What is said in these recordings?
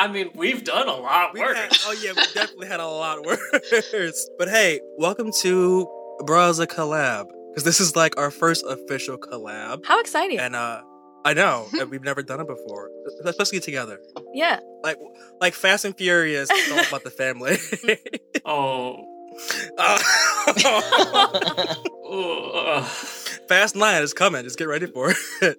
I mean, we've done a lot worse. had- oh yeah, we definitely had a lot worse. But hey, welcome to Braza collab because this is like our first official collab, How exciting. and uh, I know and we've never done it before, especially together. yeah. Like like Fast and Furious, it's all about the family. Oh. Uh, Fast Nine is coming. Just get ready for it.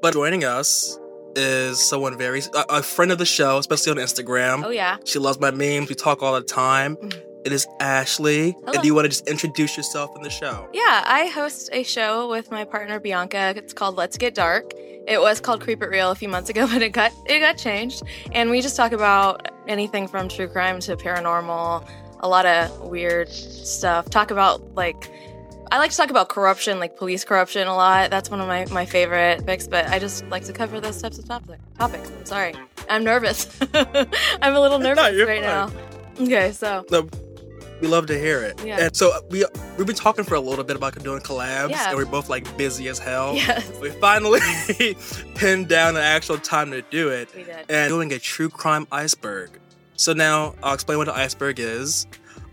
but joining us is someone very a, a friend of the show, especially on Instagram. Oh, yeah. She loves my memes. We talk all the time. Mhm. It is Ashley. Hello. And do you want to just introduce yourself in the show? Yeah, I host a show with my partner Bianca. It's called Let's Get Dark. It was called Creep It Real a few months ago, but it got it got changed. And we just talk about anything from true crime to paranormal, a lot of weird stuff. Talk about like I like to talk about corruption, like police corruption a lot. That's one of my, my favorite picks, but I just like to cover those types of topic, topics. I'm sorry. I'm nervous. I'm a little nervous you're right fine. now. Okay, so No, we love to hear it. Yeah. And so uh, we we've been talking for a little bit about doing collabs, Yeah. and we're both like busy as hell. yes, We finally pinned down the actual time to do it. we did. and doing a true crime iceberg. So now I'll explain what an iceberg is.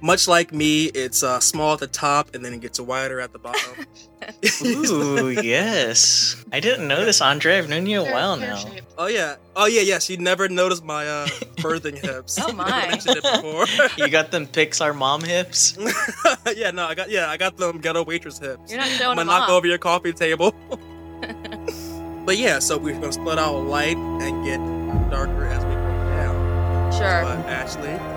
Much like me, it's uh, small at the top and then it gets wider at the bottom. Ooh, yes. I didn't know this, Andre. I've known you a Pear- while pear now. shape. oh yeah, oh yeah, yes. You never noticed my uh, birthing hips. Oh, You never my. mentioned it before. You got them Pixar mom hips? yeah, no, I got yeah, I got them ghetto waitress hips. You're not I'm showing gonna them knock off. over your coffee table. but yeah, so we're gonna split out light and get darker as we go down. Sure. But Ashley, well,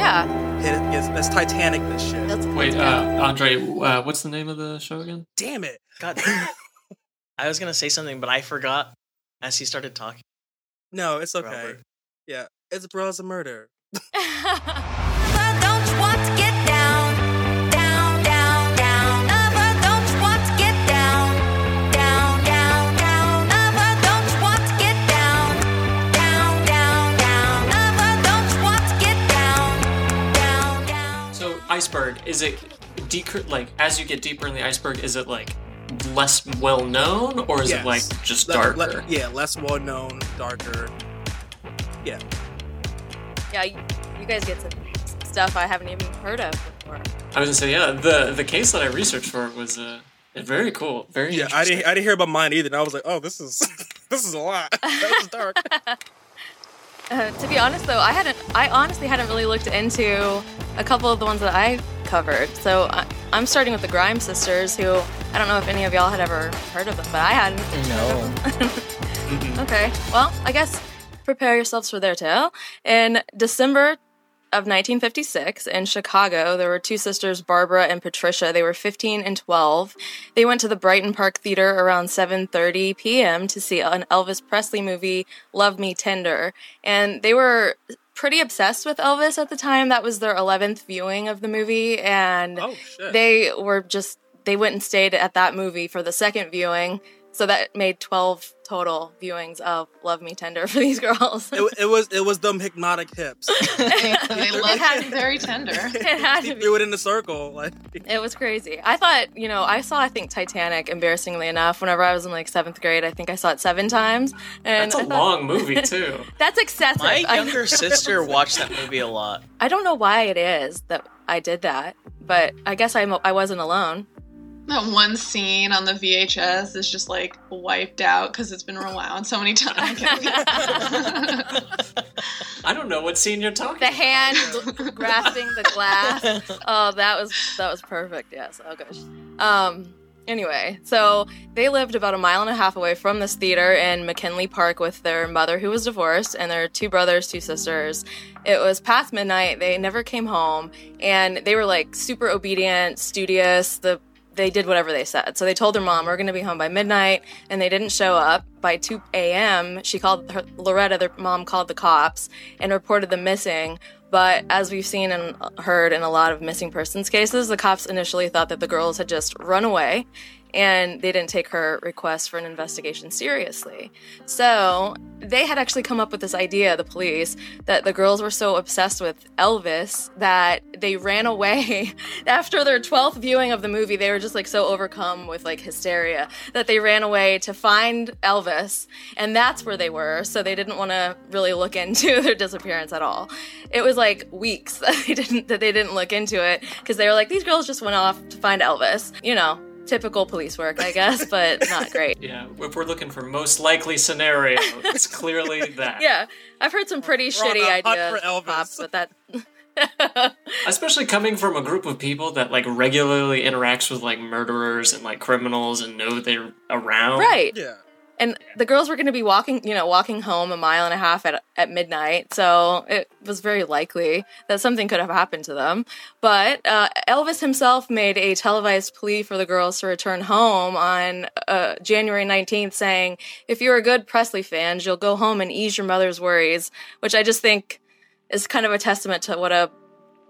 Yeah. hit it. Yes, that's Titanic. This shit. Let's Wait, uh. Andre, uh, what's the name of the show again? Damn it. God. I was gonna say something, but I forgot as he started talking. No, it's okay. Robert. Yeah, it's Bruh Issa Murder. iceberg, is it decre- like as you get deeper in the iceberg, is it like less well known or is Yes. it like just Le- darker? le- yeah, less well known, darker. yeah, Yeah, you guys get some stuff I haven't even heard of before. I was gonna say, yeah, the the case that I researched for was uh, very cool, very Yeah, I didn't. I didn't hear about mine either. And I was like, oh, this is this is a lot. That was dark. Uh, to be honest, though, I hadn't. I honestly hadn't really looked into a couple of the ones that I covered. So I, I'm starting with the Grimes Sisters, who I don't know if any of y'all had ever heard of them, but I hadn't. No. Okay, well, I guess prepare yourselves for their tale. In December of 1956 in Chicago, there were two sisters, Barbara and Patricia. They were 15 and 12. They went to the Brighton Park Theater around 7:30 p.m. to see an Elvis Presley movie, Love Me Tender, and they were pretty obsessed with Elvis at the time. That was their 11th viewing of the movie, and Oh they were just they went and stayed at that movie for the second viewing so that made 12 total viewings of love me tender for these girls it, it was it was them hypnotic hips. They, they look had- very tender. it had he to be threw it in the circle. Like it was crazy i thought you know i saw i think titanic embarrassingly enough whenever i was in like seventh grade i think i saw it seven times and That's a thought- long movie too. that's excessive My younger sister watched that movie a lot. I don't know why it is that i did that but i guess i'm i wasn't alone That one scene on the VHS is just like wiped out because it's been rewound so many times. I don't know what scene you're talking. the hand grasping the glass. Oh that was that was perfect. Yes. Oh gosh. Um anyway so they lived about a mile and a half away from this theater in mckinley park with their mother who was divorced and their two brothers two sisters. It was past midnight. They never came home and they were like super obedient studious. The they did whatever they said. So they told their mom, "We're going to be home by midnight," and they didn't show up. By 2 a.m., she called her, Loretta. Their mom called the cops and reported them missing. But as we've seen and heard in a lot of missing persons cases, the cops initially thought that the girls had just run away and they didn't take her request for an investigation seriously. So they had actually come up with this idea, the police, that the girls were so obsessed with Elvis that they ran away after their 12th viewing of the movie. They were just like so overcome with like hysteria that they ran away to find Elvis, and that's where they were. So they didn't want to really look into their disappearance at all. It was like weeks that they didn't that they didn't look into it because they were like these girls just went off to find Elvis. You know, typical police work, I guess, but not great. Yeah, if we're looking for most likely scenario, it's clearly that. Yeah, I've heard some pretty We're shitty a hunt ideas, for Elvis. Pops, but that. Especially coming from a group of people that like regularly interacts with like murderers and like criminals and know they're around. right. Yeah. And the girls were going to be walking, you know, walking home a mile and a half at, at midnight. So it was very likely that something could have happened to them. But uh, Elvis himself made a televised plea for the girls to return home on uh, January 19th, saying, If you're a good Presley fan, you'll go home and ease your mother's worries, which I just think is kind of a testament to what a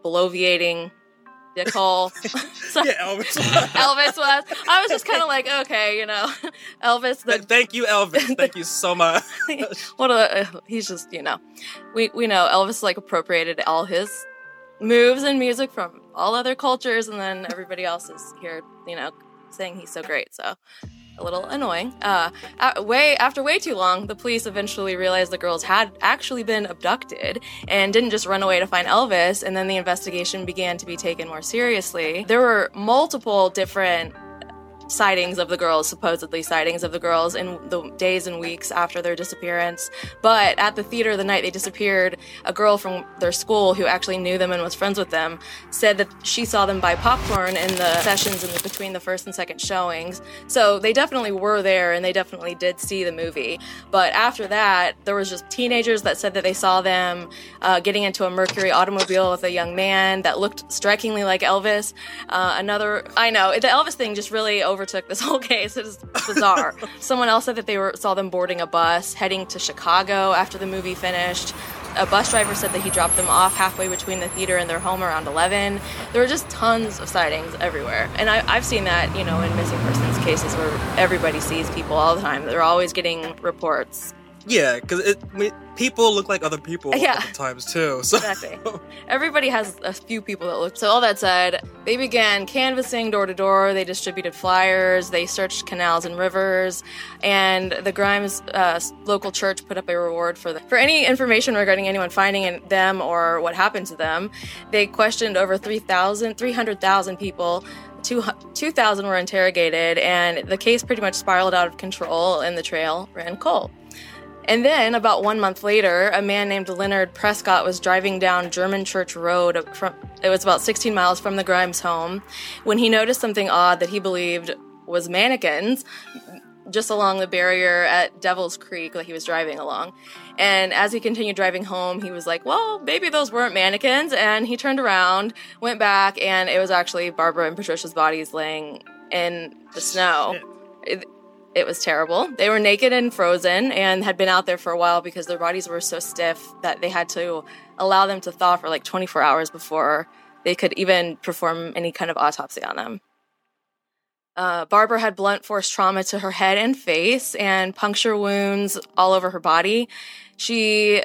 bloviating dickhole so- Yeah, Elvis. Elvis was. I was just kind of like, okay, you know, Elvis, the Th- Thank you, Elvis. Thank you so much. what a uh, he's just you know we we know elvis like appropriated all his moves and music from all other cultures and then everybody else is here you know saying he's so great so a little annoying. Uh way after way too long the police eventually realized the girls had actually been abducted and didn't just run away to find elvis and then the investigation began to be taken more seriously. There were multiple different sightings of the girls, supposedly sightings of the girls in the days and weeks after their disappearance. But at the theater the night they disappeared, a girl from their school who actually knew them and was friends with them said that she saw them buy popcorn in the sessions in between the first and second showings. So they definitely were there and they definitely did see the movie. But after that, there was just teenagers that said that they saw them uh, getting into a Mercury automobile with a young man that looked strikingly like Elvis. Uh, another, I know, the Elvis thing just really overtook this whole case. It is bizarre. Someone else said that they were saw them boarding a bus heading to Chicago after the movie finished. A bus driver said that he dropped them off halfway between the theater and their home around 11. There were just tons of sightings everywhere. And I, I've seen that, you know, in missing persons cases where everybody sees people all the time. They're always getting reports. Yeah, because I mean, people look like other people Yeah. at times too. So Exactly. Everybody has a few people that look. So all that said, they began canvassing door to door. They distributed flyers. They searched canals and rivers, and the Grimes uh, local church put up a reward for the, for any information regarding anyone finding them or what happened to them. They questioned over 3,000, 300,000 people. Two 2,000 were interrogated, and the case pretty much spiraled out of control, and the trail ran cold. And then, about one month later, a man named Leonard Prescott was driving down German Church Road from it was about 16 miles from the Grimes home when he noticed something odd that he believed was mannequins just along the barrier at Devil's Creek that he was driving along. And as he continued driving home, he was like, well, maybe those weren't mannequins. And he turned around, went back, and it was actually Barbara and Patricia's bodies laying in the snow. It, it was terrible. They were naked and frozen and had been out there for a while because their bodies were so stiff that they had to allow them to thaw for like 24 hours before they could even perform any kind of autopsy on them. Uh, Barbara had blunt force trauma to her head and face and puncture wounds all over her body. She,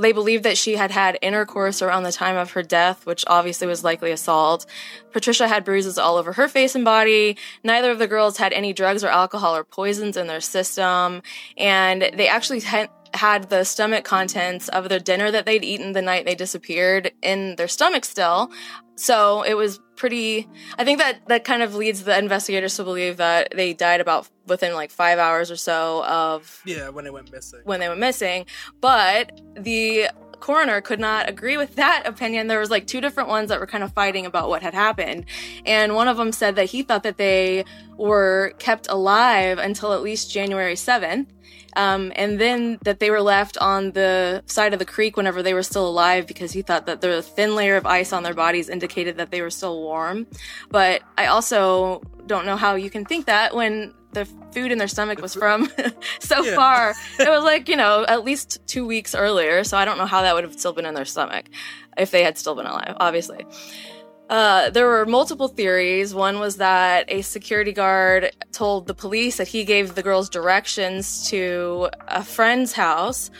they believed that she had had intercourse around the time of her death, which obviously was likely assault. Patricia had bruises all over her face and body. Neither of the girls had any drugs or alcohol or poisons in their system. And they actually had, had the stomach contents of the dinner that they'd eaten the night they disappeared in their stomach still. So it was pretty, I think that that kind of leads the investigators to believe that they died about within like five hours or so of yeah, when they went missing. when they went missing. But the coroner could not agree with that opinion. There was like two different ones that were kind of fighting about what had happened. And one of them said that he thought that they were kept alive until at least January 7th. Um, and then that they were left on the side of the creek whenever they were still alive because he thought that the thin layer of ice on their bodies indicated that they were still warm. But I also don't know how you can think that when the food in their stomach was from so Yeah. far. It was like you know at least two weeks earlier. So I don't know how that would have still been in their stomach if they had still been alive. Obviously. Uh, there were multiple theories. One was that a security guard told the police that he gave the girls directions to a friend's house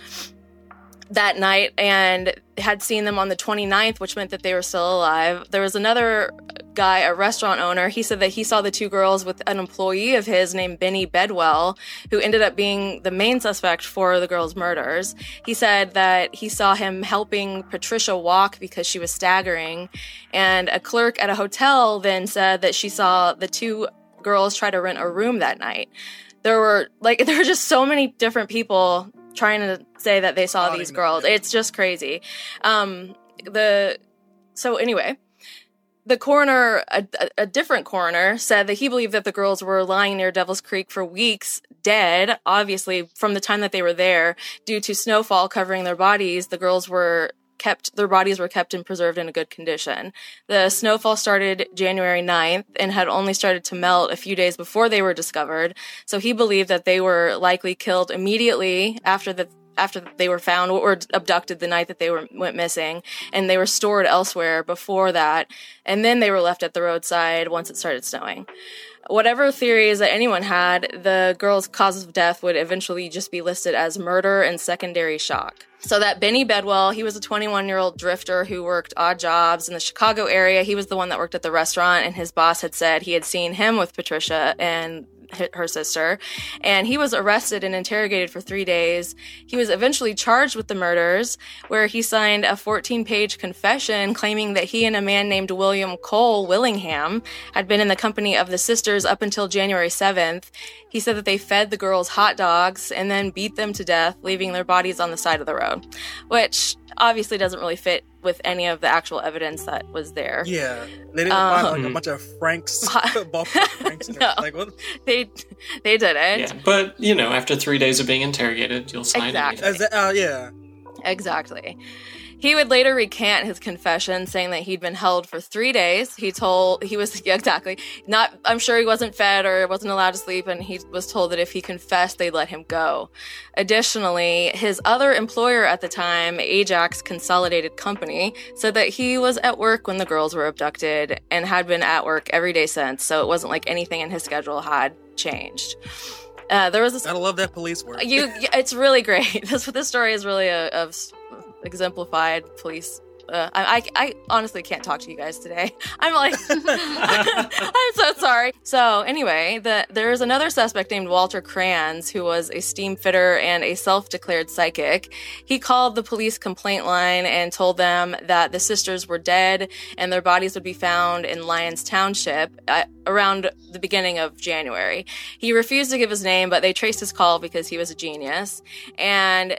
that night and had seen them on the 29th, which meant that they were still alive. There was another guy, a restaurant owner. He said that he saw the two girls with an employee of his named Benny Bedwell, who ended up being the main suspect for the girls' murders. He said that he saw him helping Patricia walk because she was staggering. And a clerk at a hotel then said that she saw the two girls try to rent a room that night. There were like there were just so many different people trying to say that they saw these girls. It's just crazy. Um the so anyway, the coroner, a, a- a different coroner, said that he believed that the girls were lying near Devil's Creek for weeks, dead, obviously, from the time that they were there. Due to snowfall covering their bodies, the girls were kept, their bodies were kept and preserved in a good condition. The snowfall started January 9th and had only started to melt a few days before they were discovered. So he believed that they were likely killed immediately after the after they were found or abducted the night that they were went missing and they were stored elsewhere before that and then they were left at the roadside once it started snowing whatever theories that anyone had the girl's cause of death would eventually just be listed as murder and secondary shock. So that benny bedwell he was a 21 year old drifter who worked odd jobs in the chicago area. He was the one that worked at the restaurant and his boss had said he had seen him with patricia and her sister and he was arrested and interrogated for three days. He was eventually charged with the murders where he signed a 14 page confession claiming that he and a man named william cole willingham had been in the company of the sisters up until january 7th he said that they fed the girls hot dogs and then beat them to death leaving their bodies on the side of the road which obviously doesn't really fit with any of the actual evidence that was there Yeah, they didn't Um, find like a bunch of Franks, Ha- Franks. No. Like what? they they didn't Yeah, but you know, after three days of being interrogated, you'll sign Exactly. As uh, yeah, Exactly. He would later recant his confession, saying that he'd been held for three days. He told he was yeah, exactly not. I'm sure he wasn't fed or wasn't allowed to sleep, and he was told that if he confessed, they'd let him go. Additionally, his other employer at the time, Ajax Consolidated Company, said that he was at work when the girls were abducted and had been at work every day since. So it wasn't like anything in his schedule had changed. Uh, there was this gotta love that police work. you it's really great this this story is really a, of s- exemplified police uh, I, I I honestly can't talk to you guys today. I'm like, I'm so sorry. So anyway, the, there is another suspect named Walter Kranz who was a steam fitter and a self-declared psychic. He called the police complaint line and told them that the sisters were dead and their bodies would be found in Lyons Township uh, around the beginning of January. He refused to give his name, but they traced his call because he was a genius. And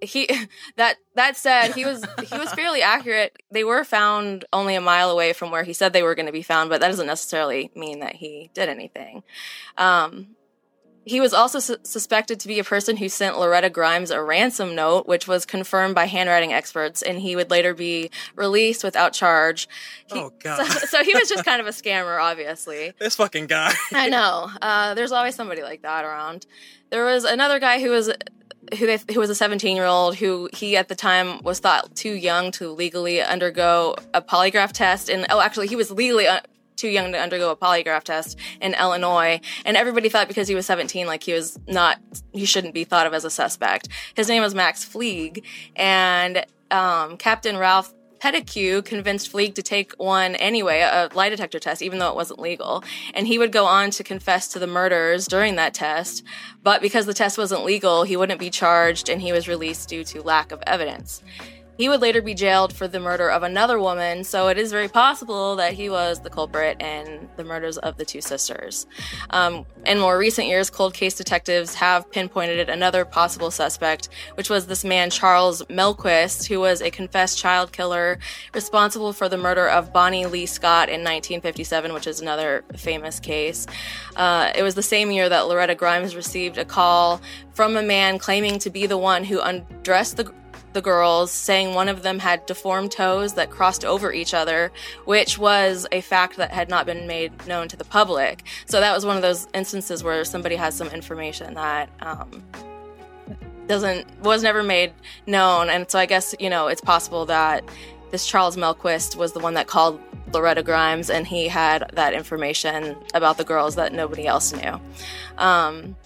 he that that said, he was he was fairly accurate. They were found only a mile away from where he said they were going to be found, but that doesn't necessarily mean that he did anything. Um, he was also su- suspected to be a person who sent Loretta Grimes a ransom note, which was confirmed by handwriting experts, and he would later be released without charge. He- Oh, God. So, so he was just kind of a scammer, obviously. this fucking guy. I know. Uh, there's always somebody like that around. There was another guy who was who they, who was a 17 year old who he at the time was thought too young to legally undergo a polygraph test. And oh, actually, he was legally. Uh, too young to undergo a polygraph test in Illinois, and everybody thought because he was 17, like he was not, he shouldn't be thought of as a suspect. His name was Max Fleig, and um, Captain Ralph Pettigrew convinced Fleig to take one anyway, a lie detector test, even though it wasn't legal. And he would go on to confess to the murders during that test. But because the test wasn't legal, he wouldn't be charged and he was released due to lack of evidence. He would later be jailed for the murder of another woman, so it is very possible that he was the culprit in the murders of the two sisters. Um, in more recent years, cold case detectives have pinpointed another possible suspect, which was this man, Charles Melquist, who was a confessed child killer responsible for the murder of Bonnie Lee Scott in 1957, which is another famous case. Uh, it was the same year that Loretta Grimes received a call from a man claiming to be the one who undressed the the girls, saying one of them had deformed toes that crossed over each other, which was a fact that had not been made known to the public. So that was one of those instances where somebody has some information that um, doesn't was never made known, and so I guess you know it's possible that this Charles Melquist was the one that called Loretta Grimes, and he had that information about the girls that nobody else knew. Um,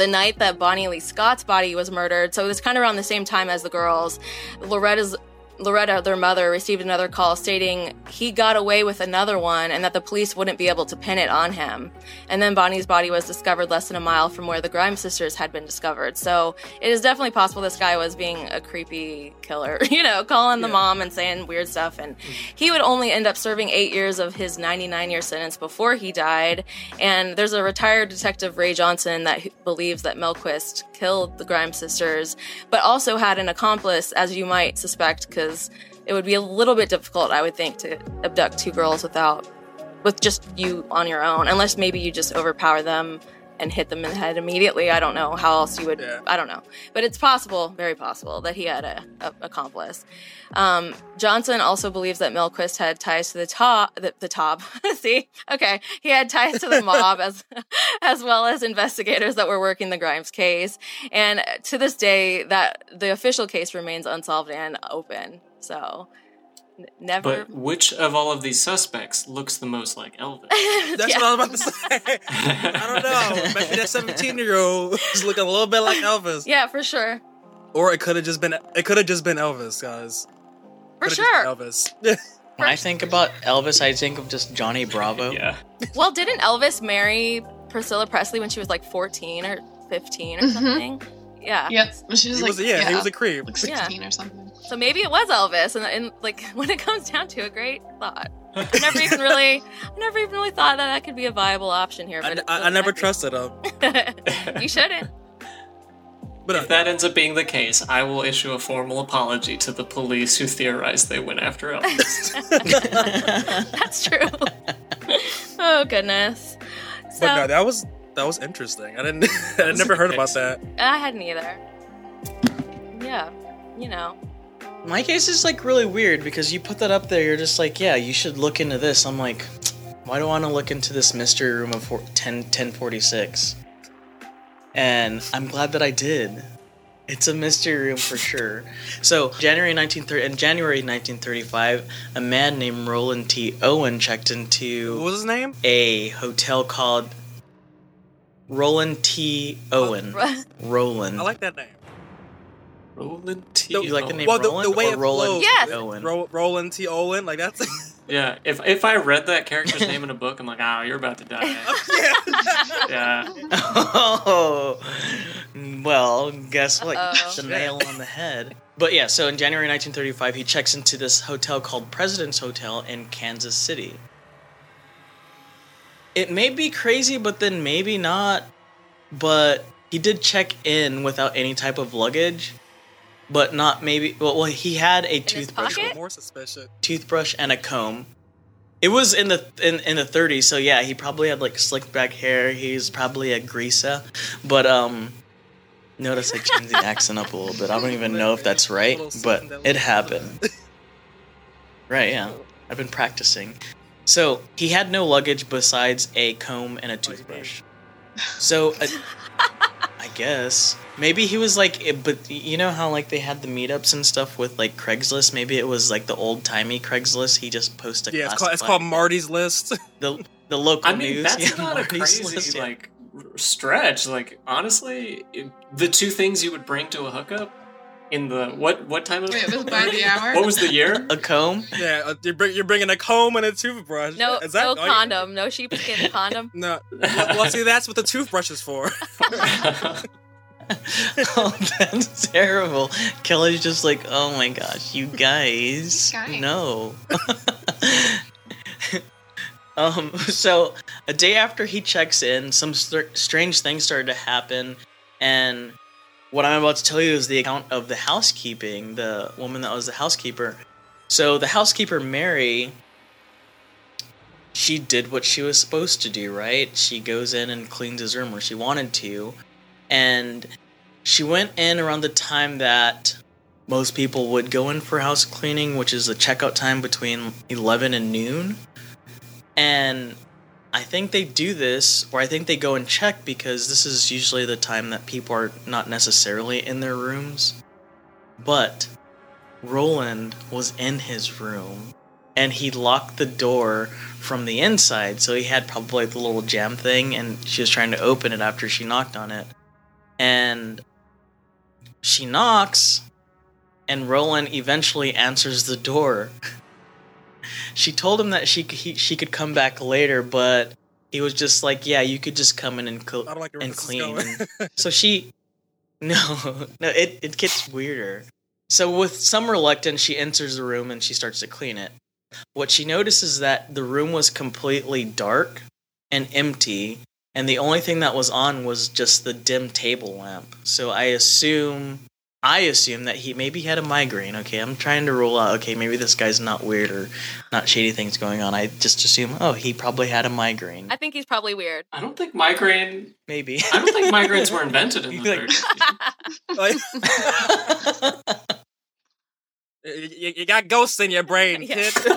the night that Bonnie Lee Scott's body was murdered, so it was kind of around the same time as the girls, Loretta's Loretta, their mother, received another call stating he got away with another one and that the police wouldn't be able to pin it on him. And then Bonnie's body was discovered less than a mile from where the Grimes sisters had been discovered. So it is definitely possible this guy was being a creepy killer, you know, calling the Yeah. mom and saying weird stuff. And he would only end up serving eight years of his 99 year sentence before he died. And there's a retired detective, Ray Johnson, that believes that Melquist killed the Grimes sisters, but also had an accomplice, as you might suspect, because it would be a little bit difficult, I would think, to abduct two girls without, with just you on your own, unless maybe you just overpower them and hit them in the head immediately. I don't know how else you would. Yeah. I don't know, but it's possible, very possible, that he had a, a accomplice. Um, Johnson also believes that Melquist had ties to the top. The, the top. See, okay, he had ties to the mob as as well as investigators that were working the Grimes case. And to this day, that the official case remains unsolved and open. So, never. But which of all of these suspects looks the most like Elvis? That's Yeah. what I was about to say. I don't know. Maybe that 17 year old is looking a little bit like Elvis. Yeah, for sure. Or it could have just been it could have just been Elvis, guys. For Coulda sure. Elvis. When I think about Elvis, I think of just Johnny Bravo. Yeah. Well, didn't Elvis marry Priscilla Presley when she was like 14 or 15 or Mhm. something? Yeah. Yep. She was he like, was yeah, he was a creep. like 16 or something. So maybe it was Elvis, and, and like when it comes down to a great thought. I never even really, I never even really thought that that could be a viable option here. I, But it I, I never trusted him. you shouldn't. But uh, If that ends up being the case, I will issue a formal apology to the police who theorized they went after Elvis. That's true. oh goodness. So but no, that was that was interesting. I didn't I was never heard about that. I hadn't either. Yeah, you know. My case is like really weird because you put that up there. You're just like, yeah, you should look into this. I'm like, why do I want to look into this mystery room of four- 10 1046? And I'm glad that I did. It's a mystery room for sure. So January 1930 in January 1935, a man named Roland T. Owen checked into What was his name? a hotel called Roland T. Owen. Oh, Roland. I like that name. Roland T. No, you like the name Well, Roland the way or it Roland flows. T. Yes. Owen? Ro- Roland T. Owen, like that's Yeah, if if I read that character's name in a book, I'm like, oh, you're about to die. Oh, yeah. Yeah. Oh, well, guess what? You Uh-oh. the nail on the head. But yeah, so in January 1935, he checks into this hotel called President's Hotel in Kansas City. It may be crazy, but then maybe not. But he did check in without any type of luggage, but not maybe. Well, well he had a his toothbrush, pocket? More suspicious. toothbrush, and a comb. It was in the in, in the 30s, so yeah, he probably had like slicked back hair. He's probably a greaser, but um, notice I changed the accent up a little bit. I don't even know if that's right, but it happened. Right? Yeah, I've been practicing. So he had no luggage besides a comb and a toothbrush. So uh, I guess maybe he was like, but you know how like they had the meetups and stuff with like Craigslist. Maybe it was like the old timey Craigslist. He just posted. Yeah, it's called, it's called Marty's List. the the local I mean, news. that's yeah, not a crazy List, yeah. like stretch. Like honestly, it- the two things you would bring to a hookup in the what what time of Wait, it was by the hour? What was the year? a comb. yeah, uh, you're, bring, you're bringing a comb and a toothbrush. No, Is that no all you- condom, no sheepskin condom. No. Well, well, see, that's what the toothbrush is for. oh, that's terrible. Kelly's just like, oh my gosh, you guys, Guys. no. um, so a day after he checks in, some str- strange things started to happen, and what I'm about to tell you is the account of the housekeeping, the woman that was the housekeeper. So the housekeeper Mary, she did what she was supposed to do, right? She goes in and cleans his room where she wanted to, and she went in around the time that most people would go in for house cleaning, which is the checkout time between 11 and noon. And I think they do this, or I think they go and check because this is usually the time that people are not necessarily in their rooms. But Roland was in his room and he locked the door from the inside. So he had probably the little jam thing and she was trying to open it after she knocked on it. And she knocks and Roland eventually answers the door. she told him that she he, she could come back later, but he was just like, "Yeah, you could just come in and cl- like and clean." going. so she, no, no, it it gets weirder. So with some reluctance, she enters the room and she starts to clean it. What she notices is that the room was completely dark and empty, and the only thing that was on was just the dim table lamp. So I assume I assume that he maybe had a migraine. Okay, I'm trying to rule out. Okay, maybe this guy's not weird or not shady things going on. I just assume, oh, he probably had a migraine. I think he's probably weird. I don't think migraine. Maybe. I don't think migraines were invented in the Like- 30s. You, you- you got ghosts in your brain, Yeah. kid.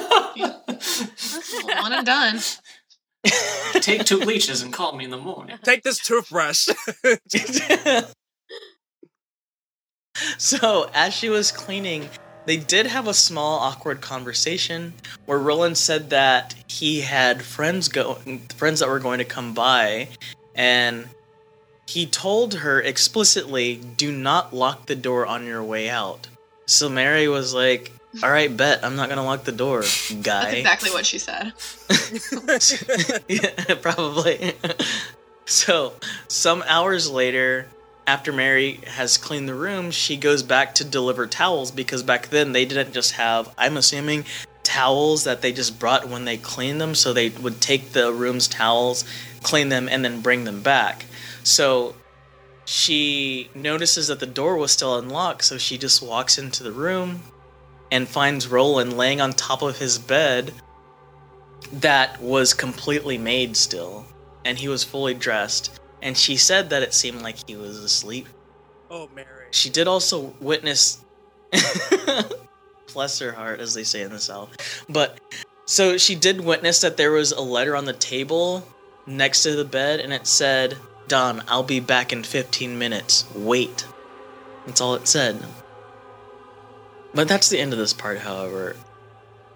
One and done. Take two leeches and call me in the morning. Take this toothbrush. so as she was cleaning, they did have a small awkward conversation where Roland said that he had friends go friends that were going to come by and he told her explicitly, "Do not lock the door on your way out." So Mary was like, "All right, bet I'm not gonna lock the door, guy." That's exactly what she said. yeah, probably. so, some hours later, after Mary has cleaned the room, she goes back to deliver towels because back then they didn't just have, I'm assuming, towels that they just brought when they cleaned them. So they would take the room's towels, clean them, and then bring them back. So she notices that the door was still unlocked, so she just walks into the room and finds Roland laying on top of his bed that was completely made still, and he was fully dressed. And she said that it seemed like he was asleep. oh, Mary. She did also witness. Bless her heart, as they say in the South. But so she did witness that there was a letter on the table next to the bed, and it said, Don, I'll be back in 15 minutes. Wait. That's all it said. But that's the end of this part, however.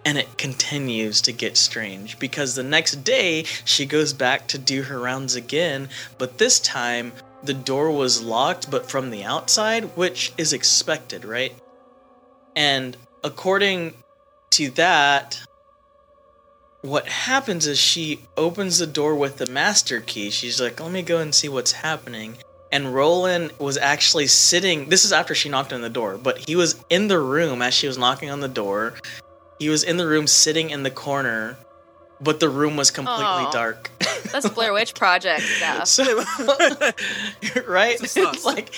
And it continues to get strange because the next day she goes back to do her rounds again, but this time the door was locked but from the outside, which is expected, right? And according to that, what happens is she opens the door with the master key. She's like, let me go and see what's happening. And Roland was actually sitting. This is after she knocked on the door, but he was in the room as she was knocking on the door. He was in the room sitting in the corner, but the room was completely Aw. dark. That's Blair Witch Project stuff. So, right? This. It's like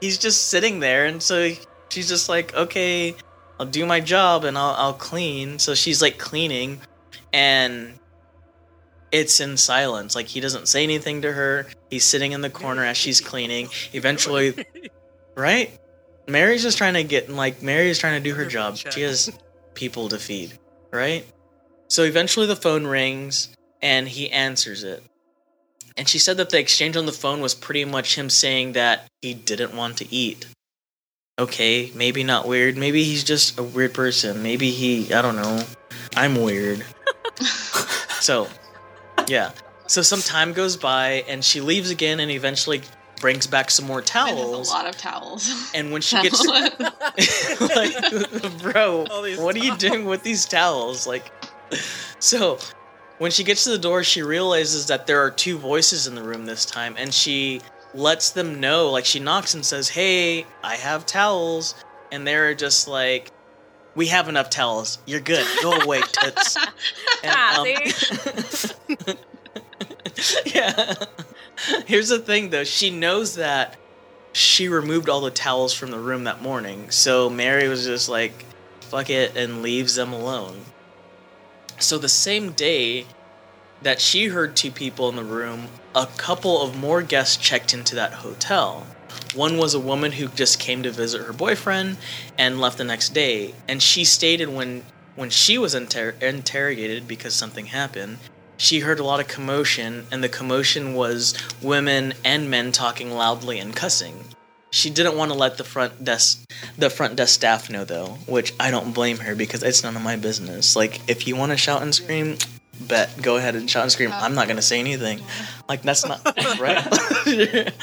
he's just sitting there, and so she's just like, "Okay, I'll do my job and I'll I'll clean." So she's like cleaning, and it's in silence. Like he doesn't say anything to her. He's sitting in the corner as she's cleaning. Eventually, right? Mary's just trying to get like Mary's trying to do her job. She has people to feed, right? So eventually the phone rings and he answers it. And she said that the exchange on the phone was pretty much him saying that he didn't want to eat. Okay, maybe not weird. Maybe he's just a weird person. Maybe he, I don't know. I'm weird. so, yeah. So some time goes by and she leaves again and eventually brings back some more And there's a lot of towels. And when she gets like, bro, All these what are you doing with these towels? Like, so when she gets to the door, she realizes that there are two voices in the room this time, and she lets them know. Like, she knocks and says, "Hey, I have towels," and they're just like, "We have enough towels. You're good. Go away, toots." And, um, See? yeah. Here's the thing though, she knows that she removed all the towels from the room that morning. So Mary was just like, fuck it, and leaves them alone. So the same day, that she heard two people in the room. A couple of more guests checked into that hotel. One was a woman who just came to visit her boyfriend and left the next day. And she stated when when she was inter- interrogated because something happened, she heard a lot of commotion, and the commotion was women and men talking loudly and cussing. She didn't want to let the front desk the front desk staff know though, which I don't blame her because it's none of my business. Like if you want to shout and scream, bet go ahead and shout and scream. I'm not gonna say anything. Like that's not right.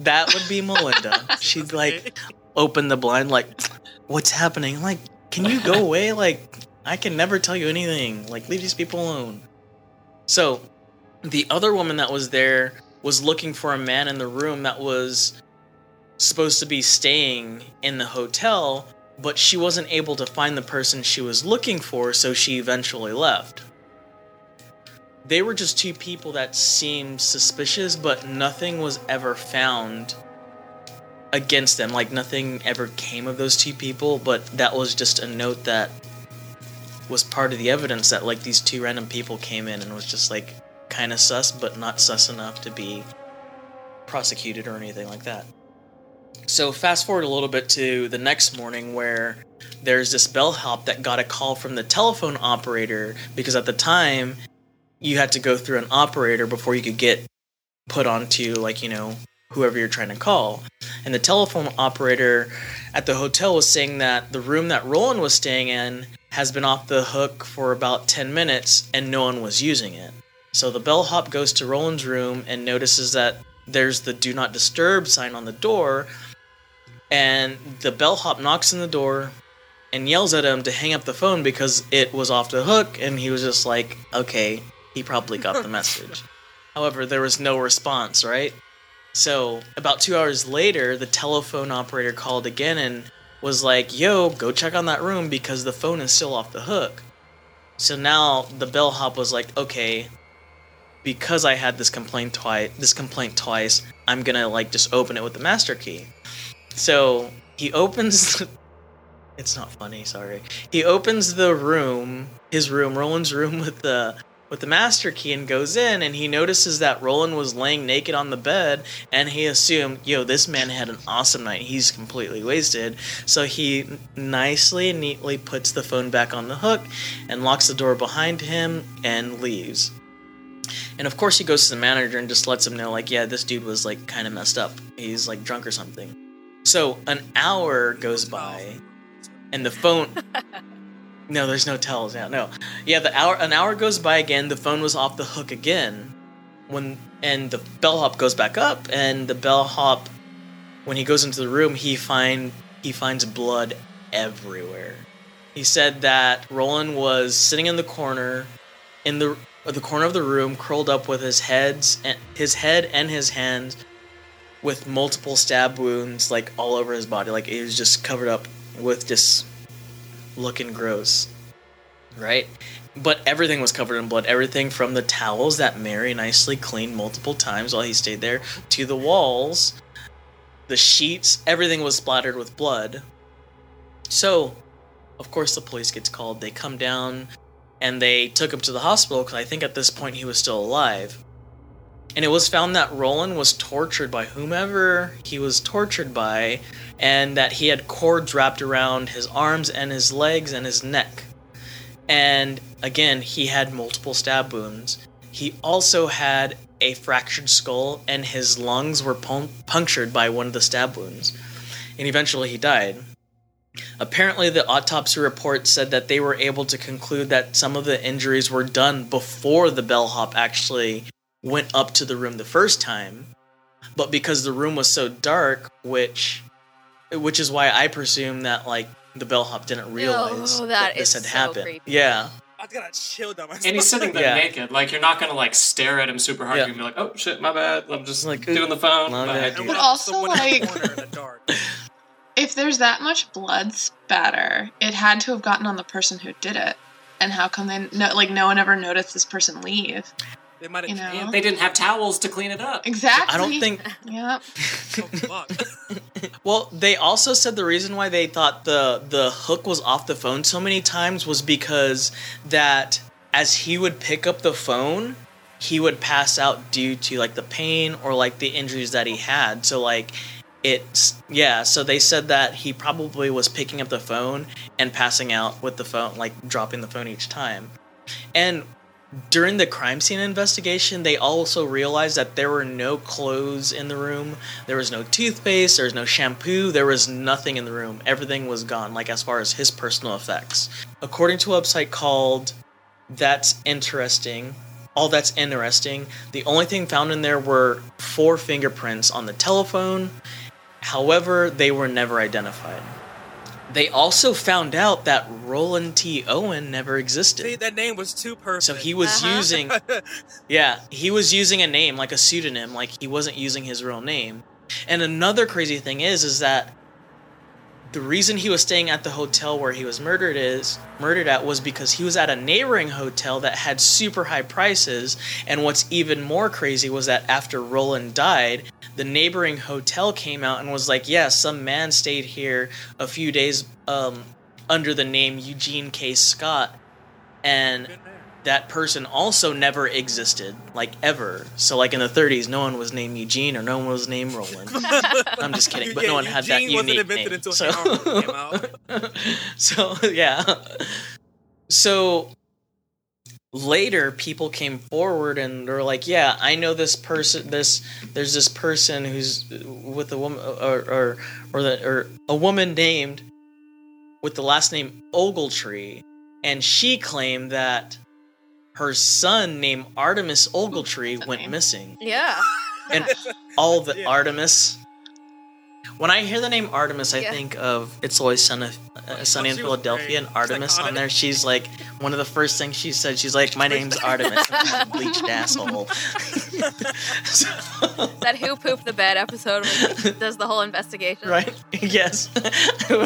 that would be Melinda. She'd like open the blind like what's happening? Like, can you go away? Like I can never tell you anything. Like leave these people alone. So the other woman that was there was looking for a man in the room that was supposed to be staying in the hotel, but she wasn't able to find the person she was looking for, so she eventually left. They were just two people that seemed suspicious, but nothing was ever found against them. Like, nothing ever came of those two people, but that was just a note that was part of the evidence that, like, these two random people came in and was just, like, kind of sus, but not sus enough to be prosecuted or anything like that. So fast forward a little bit to the next morning where there's this bellhop that got a call from the telephone operator because at the time you had to go through an operator before you could get put onto like you know whoever you're trying to call. And the telephone operator at the hotel was saying that the room that roland was staying in has been off the hook for about 10 minutes and no one was using it. So the bellhop goes to roland's room and notices that there's the do not disturb sign on the door. And the bellhop knocks on the door and yells at him to hang up the phone because it was off the hook and he was just like okay he probably got the message. However there was no response right so about two hours later the telephone operator called again and was like yo go check on that room because the phone is still off the hook so now the bellhop was like okay because i had this complaint twice this complaint twice i'm gonna like just open it with the master key so he opens. it's not funny. Sorry. He opens the room, his room, Roland's room, with the with the master key, and goes in, and he notices that Roland was laying naked on the bed, and he assumed, yo, this man had an awesome night. He's completely wasted. So he nicely and neatly puts the phone back on the hook, and locks the door behind him, and leaves. And of course, he goes to the manager and just lets him know, like, yeah, this dude was like kind of messed up. He's like drunk or something. So an hour goes by, and the phone. no, there's no tells. Yeah, no. Yeah, the hour. An hour goes by again. The phone was off the hook again. When and the bellhop goes back up, and the bellhop, when he goes into the room, he find he finds blood everywhere. He said that Roland was sitting in the corner, in the the corner of the room, curled up with his heads and his head and his hands with multiple stab wounds like all over his body. Like it was just covered up with just looking gross. Right? But everything was covered in blood. Everything from the towels that Mary nicely cleaned multiple times while he stayed there to the walls, the sheets, everything was splattered with blood. So, of course, the police gets called. They come down and they took him to the hospital because I think at this point he was still alive and it was found that Roland was tortured by whomever he was tortured by, and that he had cords wrapped around his arms and his legs and his neck. And again, he had multiple stab wounds. He also had a fractured skull, and his lungs were pun- punctured by one of the stab wounds. And eventually he died. Apparently, the autopsy report said that they were able to conclude that some of the injuries were done before the bellhop actually went up to the room the first time, but because the room was so dark, which which is why I presume that like the bellhop didn't oh, realize Oh, that, that this had so happened. creepy. Yeah. I got a chill down my And he's sitting there Yeah. naked. Like you're not gonna like stare at him super hard. Yeah. You're gonna be like, oh shit, my bad. I'm just Like, doing the phone. my My bad, But also, Someone in the like- the. If there's that much blood spatter, it had to have gotten on the person who did it. And how come they no, like no one ever noticed this person leave? They might You have know? They didn't have towels to clean it up. Exactly. I don't think Yep. oh. Well, they also said the reason why they thought the the hook was off the phone so many times was because that as he would pick up the phone, he would pass out due to like the pain or like the injuries that he had. So like it's yeah, so they said that he probably was picking up the phone and passing out with the phone like dropping the phone each time. And during the crime scene investigation, they also realized that there were no clothes in the room. There was no toothpaste, there was no shampoo, there was nothing in the room. Everything was gone, like as far as his personal effects. According to a website called That's Interesting, all that's interesting, the only thing found in there were four fingerprints on the telephone. However, they were never identified. They also found out that Roland T. Owen never existed. See, that name was too perfect. So he was Uh-huh. using, yeah, he was using a name like a pseudonym, like he wasn't using his real name. And another crazy thing is, is that the reason he was staying at the hotel where he was murdered is murdered at was because he was at a neighboring hotel that had super high prices. And what's even more crazy was that after Roland died, the neighboring hotel came out and was like, "Yeah, some man stayed here a few days um, under the name Eugene K. Scott." And that person also never existed, like ever. So, like in the 30s, no one was named Eugene or no one was named Roland. I'm just kidding, but Yeah, no one had that Eugene wasn't unique invented name. until so, came out. so yeah. So later, people came forward and they're like, "Yeah, I know this person. This there's this person who's with a woman or or or, the, or a woman named with the last name Ogletree, and she claimed that." Her son, named Artemis Ogletree, went name. missing Yeah. and all the Yeah. Artemis. When I hear the name Artemis, I Yeah. think of It's Always Sunny, uh, Sunny in Philadelphia, and She's Artemis on there. She's like one of the first things she said. She's like, "My name's Artemis, I'm a bleached asshole." So- That who pooped the bed episode where does the whole investigation. right? Yes.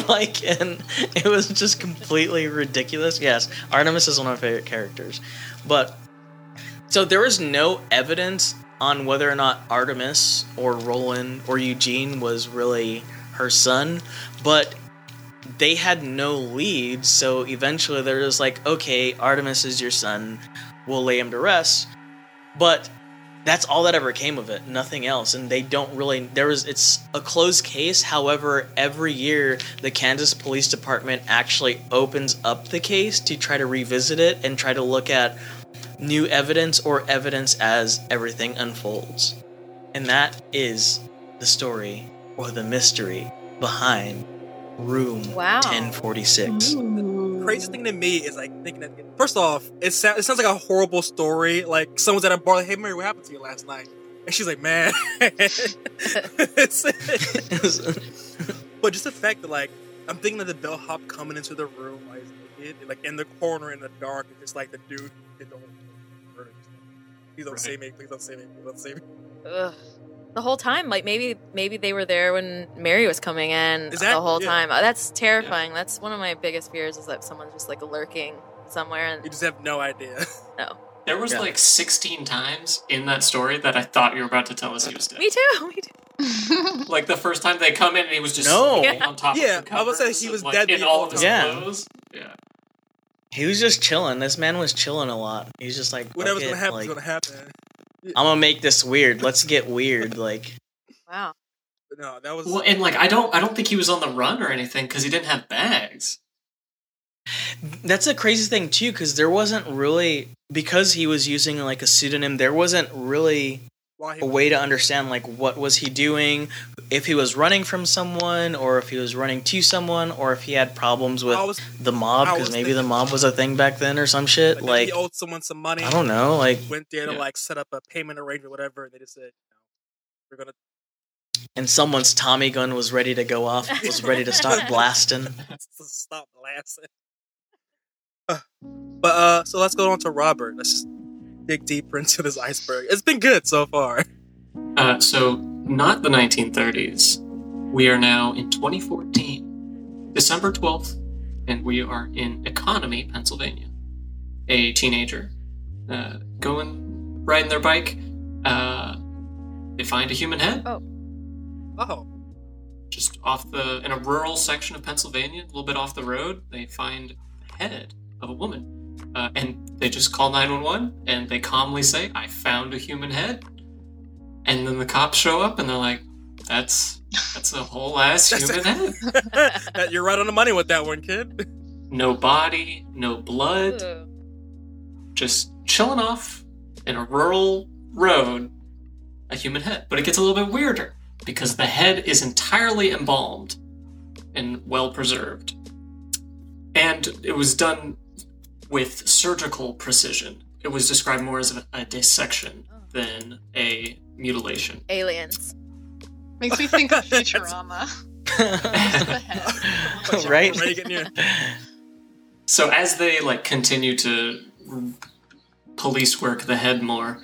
like, and it was just completely ridiculous. Yes, Artemis is one of my favorite characters, but so there was no evidence on whether or not Artemis or Roland or Eugene was really her son, but they had no leads. So eventually, they're just like, okay, Artemis is your son. We'll lay him to rest. But that's all that ever came of it nothing else. And they don't really there was it's a closed case. However every year the kansas police department actually opens up the case to try to revisit it and try to look at new evidence or evidence as everything unfolds. And that is the story or the mystery behind room Wow. 1046 craziest thing to me is like thinking that first off, it, sou- it sounds like a horrible story. Like someone's at a bar, like, "Hey Mary, what happened to you last night?" And she's like, "Man," It's- but just the fact that like I'm thinking of the bellhop coming into the room, like, he's naked, like in the corner in the dark, and just like the dude who did the whole murder. Please don't Right. say me. Please don't say me. Please don't say me. Ugh. The whole time, like maybe maybe they were there when Mary was coming in that, the whole yeah. time. Uh, That's terrifying. That's one of my biggest fears is that someone's just like lurking somewhere and You just have no idea. no. There was Yeah. like 16 times in that story that I thought you were about to tell us he was dead. Me too. Me too. Like the first time they come in and he was just No. sleeping on top Yeah, of the I was saying covers he was like, dead in all of his time. clothes. Yeah. he was just chilling this man was chilling a lot he's just like Whatever's gonna it," happen like, is gonna happen. I'm gonna make this weird. Let's get weird. Like, Wow. No, that was Well, and like I don't, I don't think he was on the run or anything because he didn't have bags. that's a crazy thing too, because there wasn't really because he was using like a pseudonym. There wasn't really a way to understand like what was he doing, if he was running from someone, or if he was running to someone, or if he had problems with was the mob, because maybe the mob was a thing back then or some shit. like, Like, he owed someone some money. I don't know. Like, Went there to Yeah. like set up a payment arrangement, whatever, and they just said, no, "We're gonna." and someone's Tommy gun was ready to go off, was ready to start blasting. stop blasting. Uh, but uh, so let's go on to Robert. Let's just dig deeper into this iceberg. It's been good so far. Uh, so not the 1930s. We are now in 2014, December 12th, and we are in Economy, Pennsylvania. A teenager uh, going riding their bike. Uh, they find a human head Oh, oh! just off the in a rural section of Pennsylvania, a little bit off the road. They find a head of a woman. uh, and they just call 911 and they calmly say, I found a human head. And then the cops show up and they're like, that's that's a whole ass That's human head. That- You're right on the money with that one, kid. No body, no blood, Ooh. just chilling off in a rural road, a human head. But it gets a little bit weirder because the head is entirely embalmed and well preserved. And it was done with surgical precision. It was described more as a, a dissection oh. than a mutilation. Aliens. Makes me think of Futurama. The head. right? So as they like continue to police work the head more,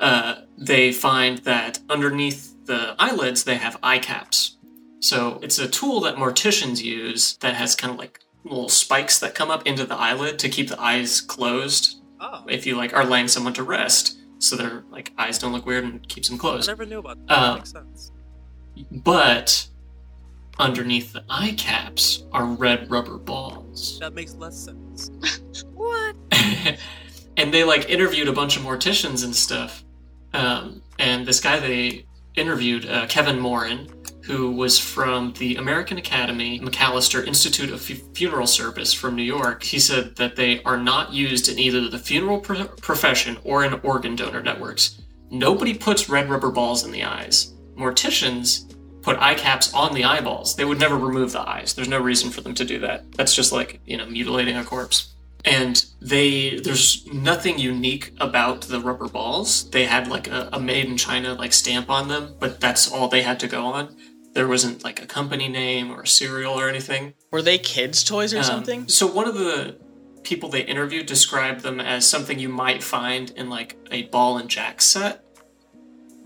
uh, they find that underneath the eyelids they have eye caps. So it's a tool that morticians use that has kind of like little spikes that come up into the eyelid to keep the eyes closed Oh, if you like are laying someone to rest, so their like eyes don't look weird and keeps them closed. I closed. never knew about that. Uh, that makes sense. But underneath the eye caps are red rubber balls. That makes less sense. What? and they like interviewed a bunch of morticians and stuff. Um, and this guy they interviewed, uh, Kevin Morin, who was from the American Academy McAllister Institute of Fu- Funeral Service from New York. He said that they are not used in either the funeral pro- profession or in organ donor networks. Nobody puts red rubber balls in the eyes. Morticians put eye caps on the eyeballs. They would never remove the eyes. There's no reason for them to do that. That's just like, you know, mutilating a corpse and they there's nothing unique about the rubber balls they had like a, a made in china like stamp on them but that's all they had to go on there wasn't like a company name or a serial or anything Were they kids' toys or Um, something? so one of the people they interviewed described them as something you might find in like a ball and jack set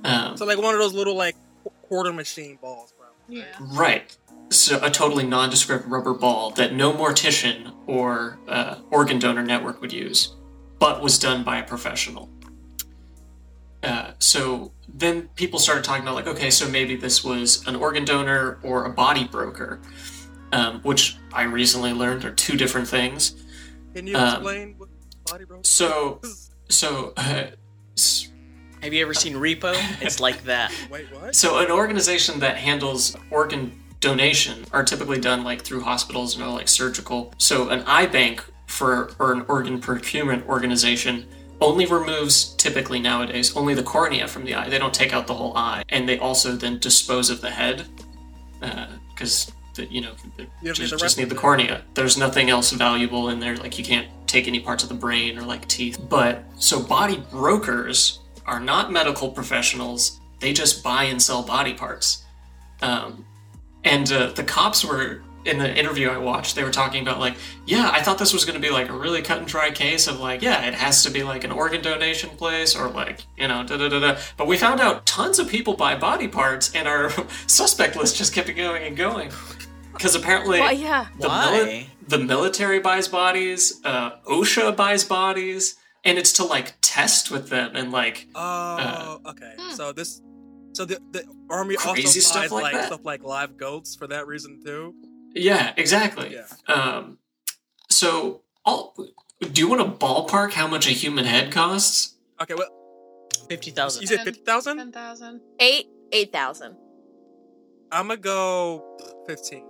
um, So like one of those little like quarter machine balls, bro. Yeah. Right. So a totally nondescript rubber ball that no mortician or uh, organ donor network would use, but was done by a professional. Uh, so then people started talking about like, okay, so maybe this was an organ donor or a body broker, um, which I recently learned are two different things. Can you Um, explain what body broker? So, so, uh, Have you ever seen Repo? It's like that. Wait, what? So an organization that handles organ donation are typically done like through hospitals and are like surgical. So an eye bank for or an organ procurement organization only removes typically nowadays only the cornea from the eye. They don't take out the whole eye, and they also then dispose of the head because you know You just, just need the cornea. There's nothing else valuable in there. Like you can't take any parts of the brain or like teeth. But so body brokers are not medical professionals. They just buy and sell body parts. Um, and uh, the cops were in the interview I watched. They were talking about like, yeah, I thought this was going to be like a really cut and dry case of like, yeah, it has to be like an organ donation place or like you know da da da da. But we found out tons of people buy body parts, and our suspect list just kept going and going. Because apparently, Well, yeah. the, Why? the military buys bodies, uh, OSHA buys bodies, and it's to like test with them and like Oh, okay. Hmm. So this, so the the army Crazy also stuff buys like like, stuff like live goats for that reason too. Yeah, exactly. Yeah. Um, so, all, do you want to ballpark how much a human head costs? Okay. Well, fifty thousand. you thousand. said fifty thousand. Ten thousand. Eight, eight thousand. I'm gonna go fifteen.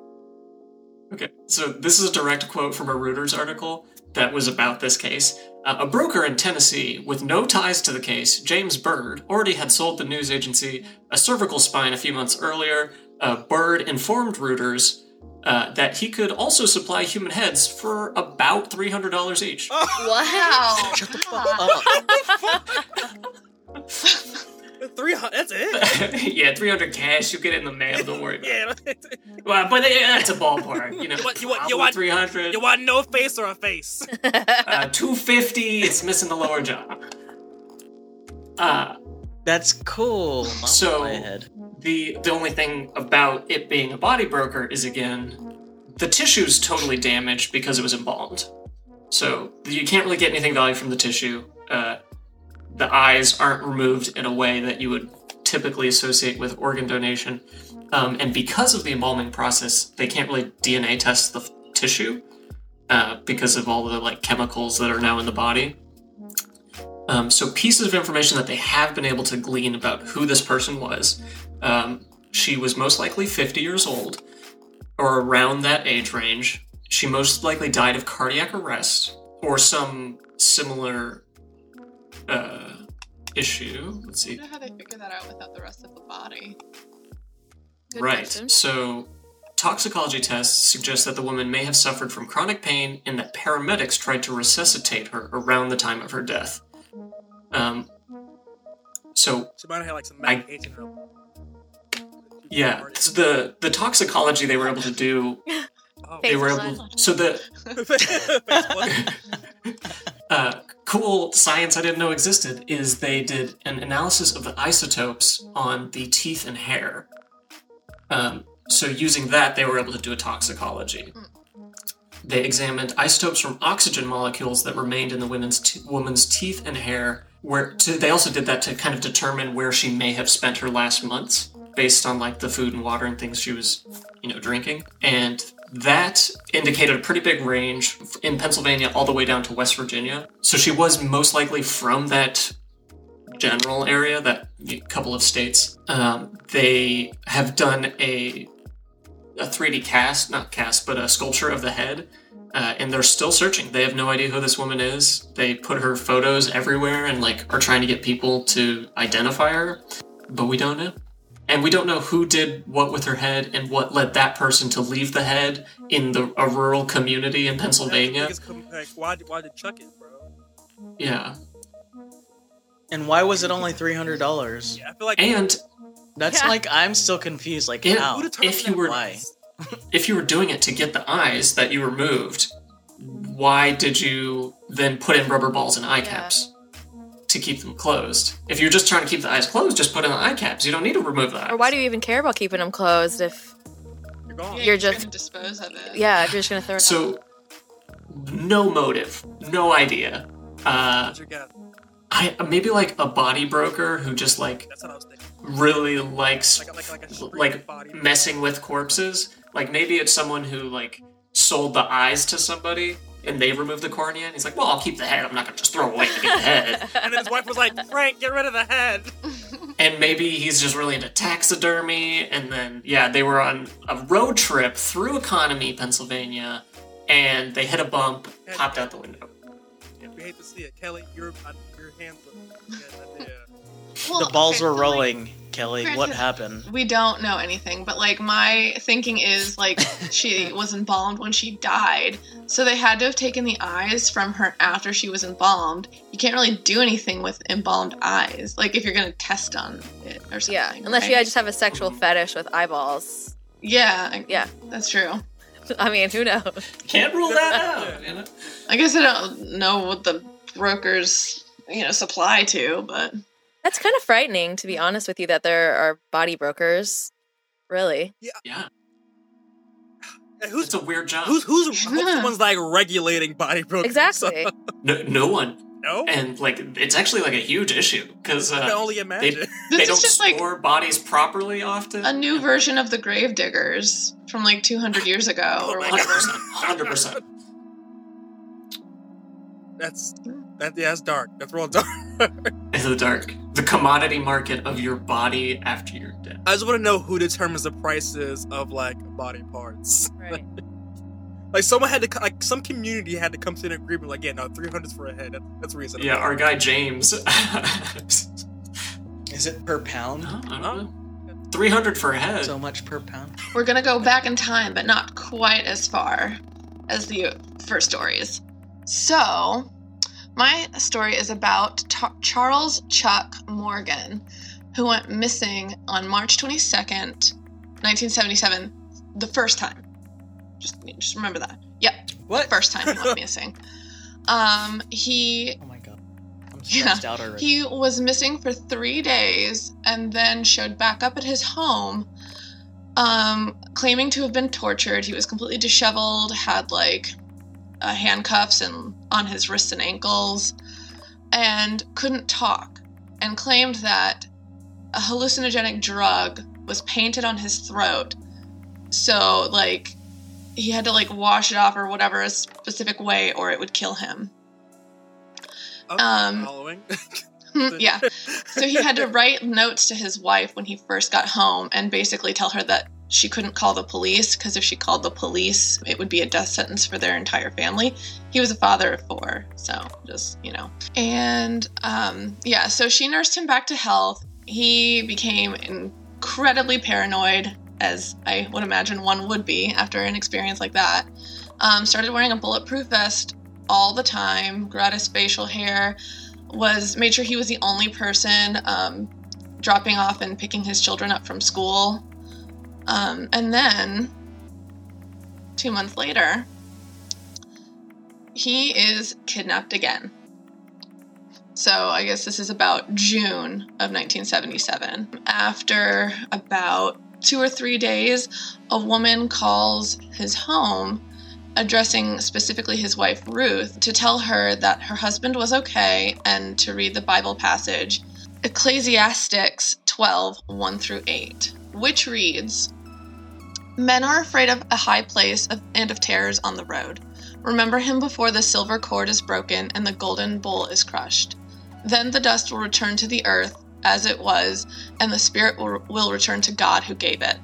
Okay, so this is a direct quote from a Reuters article that was about this case. Uh, a broker in Tennessee with no ties to the case, James Bird, already had sold the news agency a cervical spine a few months earlier. Uh, Bird informed Reuters uh, that he could also supply human heads for about $300 each. Wow. Shut the fuck up. Three hundred. That's it. yeah, 300 cash, you get it in the mail, don't worry about it. yeah. Well, but yeah, that's a ballpark, you know. You want- you want- you want- 300. You want no face or a face? uh, 250 it's missing the lower jaw uh, That's cool. Mom So- my head. the the only thing about it being a body broker is again the tissue's totally damaged because it was embalmed so you can't really get anything value from the tissue uh, the eyes aren't removed in a way that you would typically associate with organ donation um, and because of the embalming process they can't really dna test the f- tissue uh, because of all the like chemicals that are now in the body. Um, so pieces of information that they have been able to glean about who this person was. Um, she was most likely 50 years old, or around that age range. She most likely died of cardiac arrest or some similar uh, issue. Let's I see. don't know how they figure that out without the rest of the body. Good right. question. So, toxicology tests suggest that the woman may have suffered from chronic pain and that paramedics tried to resuscitate her around the time of her death. Um, so, She might have had like some medication. in her- yeah, so the the toxicology they were able to do, Oh. they were Face able. So the uh, cool science I didn't know existed is they did an analysis of the isotopes on the teeth and hair. Um, so using that, they were able to do a toxicology. They examined isotopes from oxygen molecules that remained in the women's t- woman's teeth and hair. Where to, they also did that to kind of determine where she may have spent her last months, based on like the food and water and things she was, you know, drinking. And that indicated a pretty big range in Pennsylvania all the way down to West Virginia. So she was most likely from that general area, that couple of states. Um, they have done a a 3D cast, not cast, but a sculpture of the head. Uh, and they're still searching. They have no idea who this woman is. They put her photos everywhere and like are trying to get people to identify her, but we don't know. And we don't know who did what with her head and what led that person to leave the head in the a rural community in Pennsylvania. Niggas Why did why did Chuck it, bro? Yeah. And why was it only three hundred dollars? Yeah, I feel like And That's Yeah. like I'm still confused. Like Yeah, how? who determines if you that were- price? If you were doing it to get the eyes that you removed, why did you then put in rubber balls and eye Yeah. caps to keep them closed? If you're just trying to keep the eyes closed, just put in the eye caps. You don't need to remove that. Or why do you even care about keeping them closed if, You're gone. Yeah, You're you're just- gonna dispose of it. yeah, if you're just gonna throw it out? So, no motive, no idea. Uh, What's your guess? I maybe like a body broker who just like That's what I was thinking. really likes Like like like like messing with corpses. Like maybe it's someone who like sold the eyes to somebody and they removed the cornea. And he's like, well, I'll keep the head. I'm not gonna just throw away the head. And then his wife was like, Frank, get rid of the head. and maybe he's just really into taxidermy. And then yeah, they were on a road trip through Economy, Pennsylvania, and they hit a bump, popped out the window. Yeah, we hate to see it. Kelly, your uh, your hands were yeah. Well, the balls okay, were so, like, rolling, Kelly. What happened? we don't know anything, but like my thinking is like she was embalmed when she died, so they had to have taken the eyes from her after she was embalmed. You can't really do anything with embalmed eyes, like if you're gonna test on it or something. yeah, unless you right? just have a sexual fetish with eyeballs. yeah, Yeah, that's true. I mean, who knows? Can't rule that out. You know? I guess I don't know what the brokers you know supply to, but That's kind of frightening, to be honest with you, that there are body brokers. Really? Yeah, Hey, who's it's a weird job. who's who's Yeah. who's the ones like regulating body brokers? Exactly. No, no one. No, And like, it's actually like a huge issue because I can uh, only imagine. this they don't just like store bodies properly often. a new version of the grave diggers from like 200 years ago Oh or my whatever. Hundred percent. That's that. Yeah, that's dark. That's real dark. it's the dark, the commodity market of your body after your death. I just want to know who determines the prices of like body parts. Right. Like someone had to, co- like some community had to come to an agreement. Like, yeah, no, three hundreds for a head. That, that's reasonable. Yeah, our guy James. Is it per pound? I don't know. Three hundred for a head. So much per pound? We're gonna go back in time, but not quite as far as the first stories. So, my story is about Ta- Charles Chuck Morgan, who went missing on March 22nd, 1977, the first time. Just, just remember that. Yep, What? first time he went missing. Um, he Oh my god. I'm Yeah, stressed out already. he was missing for three days and then showed back up at his home, um, claiming to have been tortured. He was completely disheveled, had like uh, handcuffs and on his wrists and ankles, and couldn't talk, and claimed that a hallucinogenic drug was painted on his throat. So, like, he had to like wash it off or whatever a specific way, or it would kill him. Oh, Um, following. yeah. So he had to write notes to his wife when he first got home and basically tell her that she couldn't call the police because if she called the police, it would be a death sentence for their entire family. He was a father of four, so just, you know. And um, yeah, so she nursed him back to health. He became incredibly paranoid, as I would imagine one would be after an experience like that. Um, started wearing a bulletproof vest all the time, grew out his facial hair, was made sure he was the only person um, dropping off and picking his children up from school. Um, and then, two months later, he is kidnapped again. So I guess this is about June of 1977. After about two or three days, a woman calls his home addressing specifically his wife Ruth to tell her that her husband was okay and to read the Bible passage Ecclesiastics 12 1 through 8, which reads Men are afraid of a high place and of terrors on the road. Remember him before the silver cord is broken and the golden bowl is crushed. Then the dust will return to the earth as it was, and the spirit will, will return to God who gave it.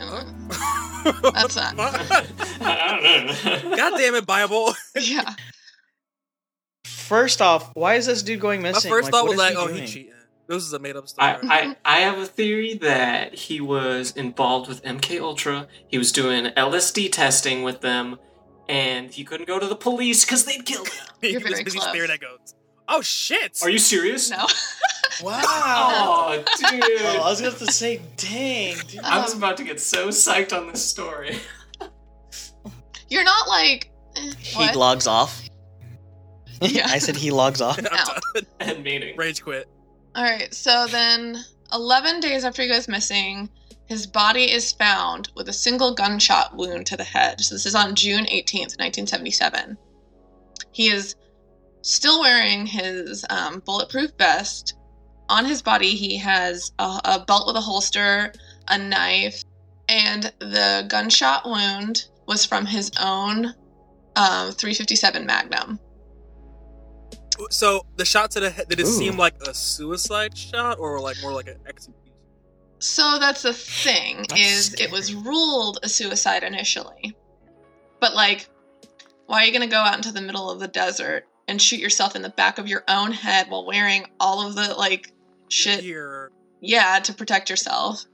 That's that. I don't know. God damn it, Bible. Yeah. First off, why is this dude going missing? My missing? first thought was is like, oh, doing? he cheating. This is a made up story. I, I, I have a theory that he was involved with MK Ultra. He was doing LSD testing with them, and he couldn't go to the police because they'd kill him. You're was very busy close. staring at goats. Oh shit! Are you serious? No. Wow. Oh, dude! Oh, I was going to say, dang, dude. I was Um, about to get so psyched on this story. You're not like. eh, He what? logs off. Yeah. I said he logs off. I'm and meeting. Rage quit. All right, so then 11 days after he goes missing, his body is found with a single gunshot wound to the head. So this is on June 18th, 1977. He is still wearing his um, bulletproof vest. On his body, he has a, a belt with a holster, a knife, and the gunshot wound was from his own um, 357 Magnum. So the shot to the head, did it Ooh. seem like a suicide shot or like more like an execution? So that's the thing That's is it was ruled a suicide initially. But like why are you going to go out into the middle of the desert and shoot yourself in the back of your own head while wearing all of the like shit Here, yeah, to protect yourself.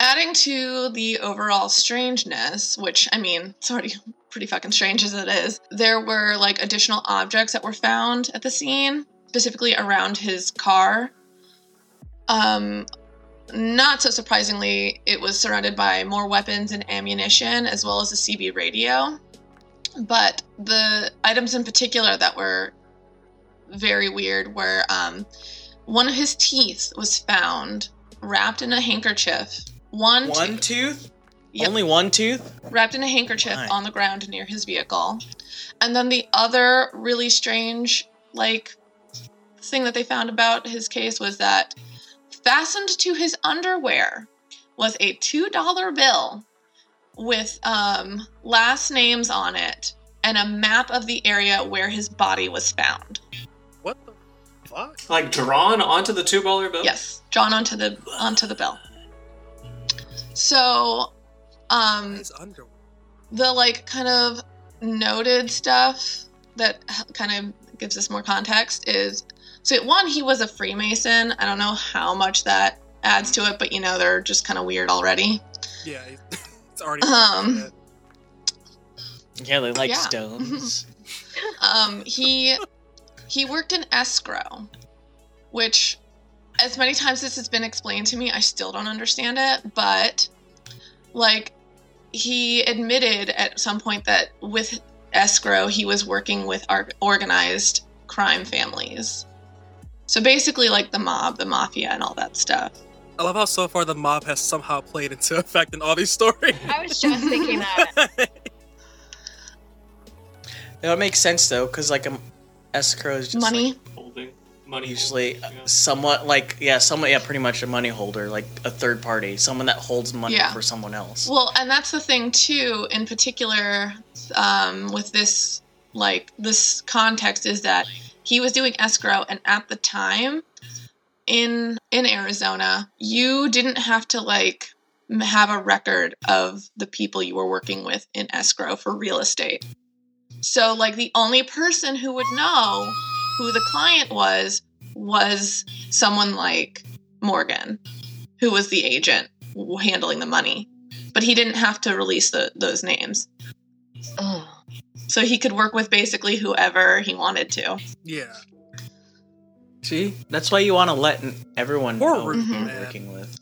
Adding to the overall strangeness, which I mean, it's already pretty fucking strange as it is, there were like additional objects that were found at the scene, specifically around his car. Um, not so surprisingly, it was surrounded by more weapons and ammunition, as well as a CB radio. But the items in particular that were very weird were um, one of his teeth was found wrapped in a handkerchief. One, One tooth tooth? Yep. Only one tooth? wrapped in a handkerchief Why? on the ground near his vehicle. And then the other really strange, like, thing that they found about his case was that fastened to his underwear was a $2 bill with um, last names on it and a map of the area where his body was found. what the fuck? Like drawn onto the two dollar bill. Yes, drawn onto the onto the bill. So, um, the like kind of noted stuff that kind of gives us more context is so one he was a freemason i don't know how much that adds to it but you know they're just kind of weird already Yeah, it's already. Um, Yeah, they like Yeah. stones. um he he worked in escrow which as many times this has been explained to me i still don't understand it but like he admitted at some point that with escrow he was working with ar- organized crime families so basically like the mob the mafia and all that stuff I love how so far the mob has somehow played into effect in all these stories. I was just thinking that. That would make sense though, because like um, escrow is just money like- Holding. money. Usually, holder, yeah. somewhat like yeah, somewhat yeah, pretty much a money holder, like a third party, someone that holds money Yeah. for someone else. Well, and that's the thing too. In particular, um, with this like this context is that he was doing escrow, and at the time in in Arizona, you didn't have to like have a record of the people you were working with in escrow for real estate. So, like, the only person who would know who the client was was someone like Morgan, who was the agent handling the money. But he didn't have to release the, those names. Ugh. So he could work with basically whoever he wanted to. Yeah. See, that's why you want to let everyone Poor know who Ruth, you're working with.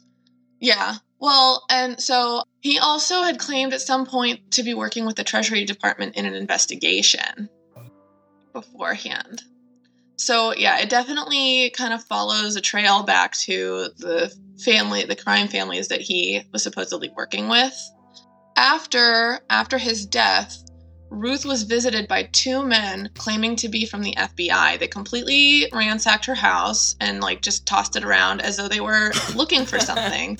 Yeah. Well, and so he also had claimed at some point to be working with the Treasury Department in an investigation beforehand. So, yeah, it definitely kind of follows a trail back to the family, the crime families that he was supposedly working with. After after his death, Ruth was visited by two men claiming to be from the FBI. They completely ransacked her house and like just tossed it around as though they were looking for something.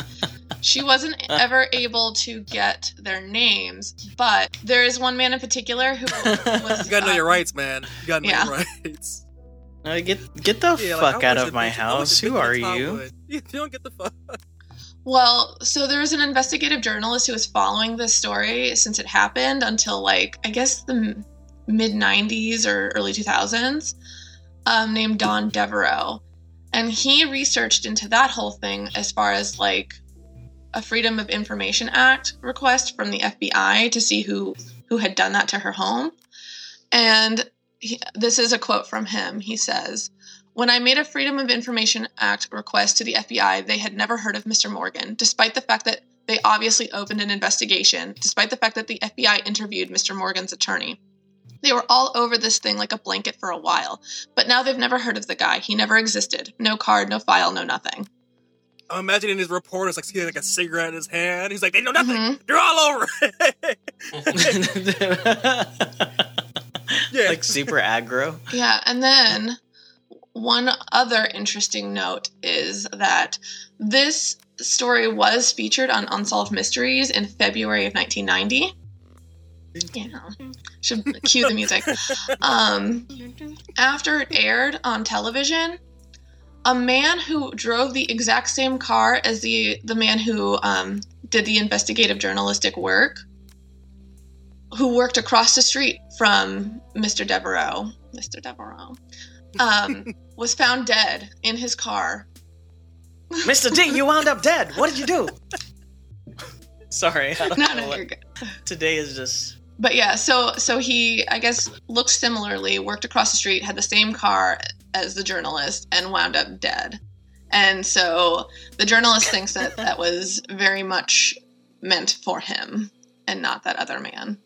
She wasn't ever able to get their names, but there is one man in particular who was You gotta know uh, your rights, man. You gotta know Yeah. your rights. Uh, get get the Yeah, fuck I out of my bitch- I was house. Who are in you? You don't get the fuck. Well, so there was an investigative journalist who was following this story since it happened until like I guess the mid '90s or early 2000s, um, named Don Devereaux, and he researched into that whole thing as far as like a Freedom of Information Act request from the FBI to see who who had done that to her home, and he, this is a quote from him. He says. When I made a Freedom of Information Act request to the FBI, they had never heard of Mr. Morgan, despite the fact that they obviously opened an investigation, despite the fact that the FBI interviewed Mr. Morgan's attorney. They were all over this thing like a blanket for a while, but now they've never heard of the guy. He never existed. No card, no file, no nothing. I'm imagining his reporters like seeing like a cigarette in his hand. He's like, they know nothing. Mhm. They're all over. yeah. like super aggro. Yeah, and then one other interesting note is that this story was featured on Unsolved Mysteries in February of 1990. Yeah, should cue the music. Um, after it aired on television, a man who drove the exact same car as the the man who um, did the investigative journalistic work, who worked across the street from Mr. Devereaux, Mr. Devereaux, um, was found dead in his car. Mr. D, you wound up dead. What did you do? Sorry. No, no, what- you're good. Today is just But yeah, so so he I guess looked similarly, worked across the street, had the same car as the journalist, and wound up dead. And so the journalist thinks that that was very much meant for him and not that other man.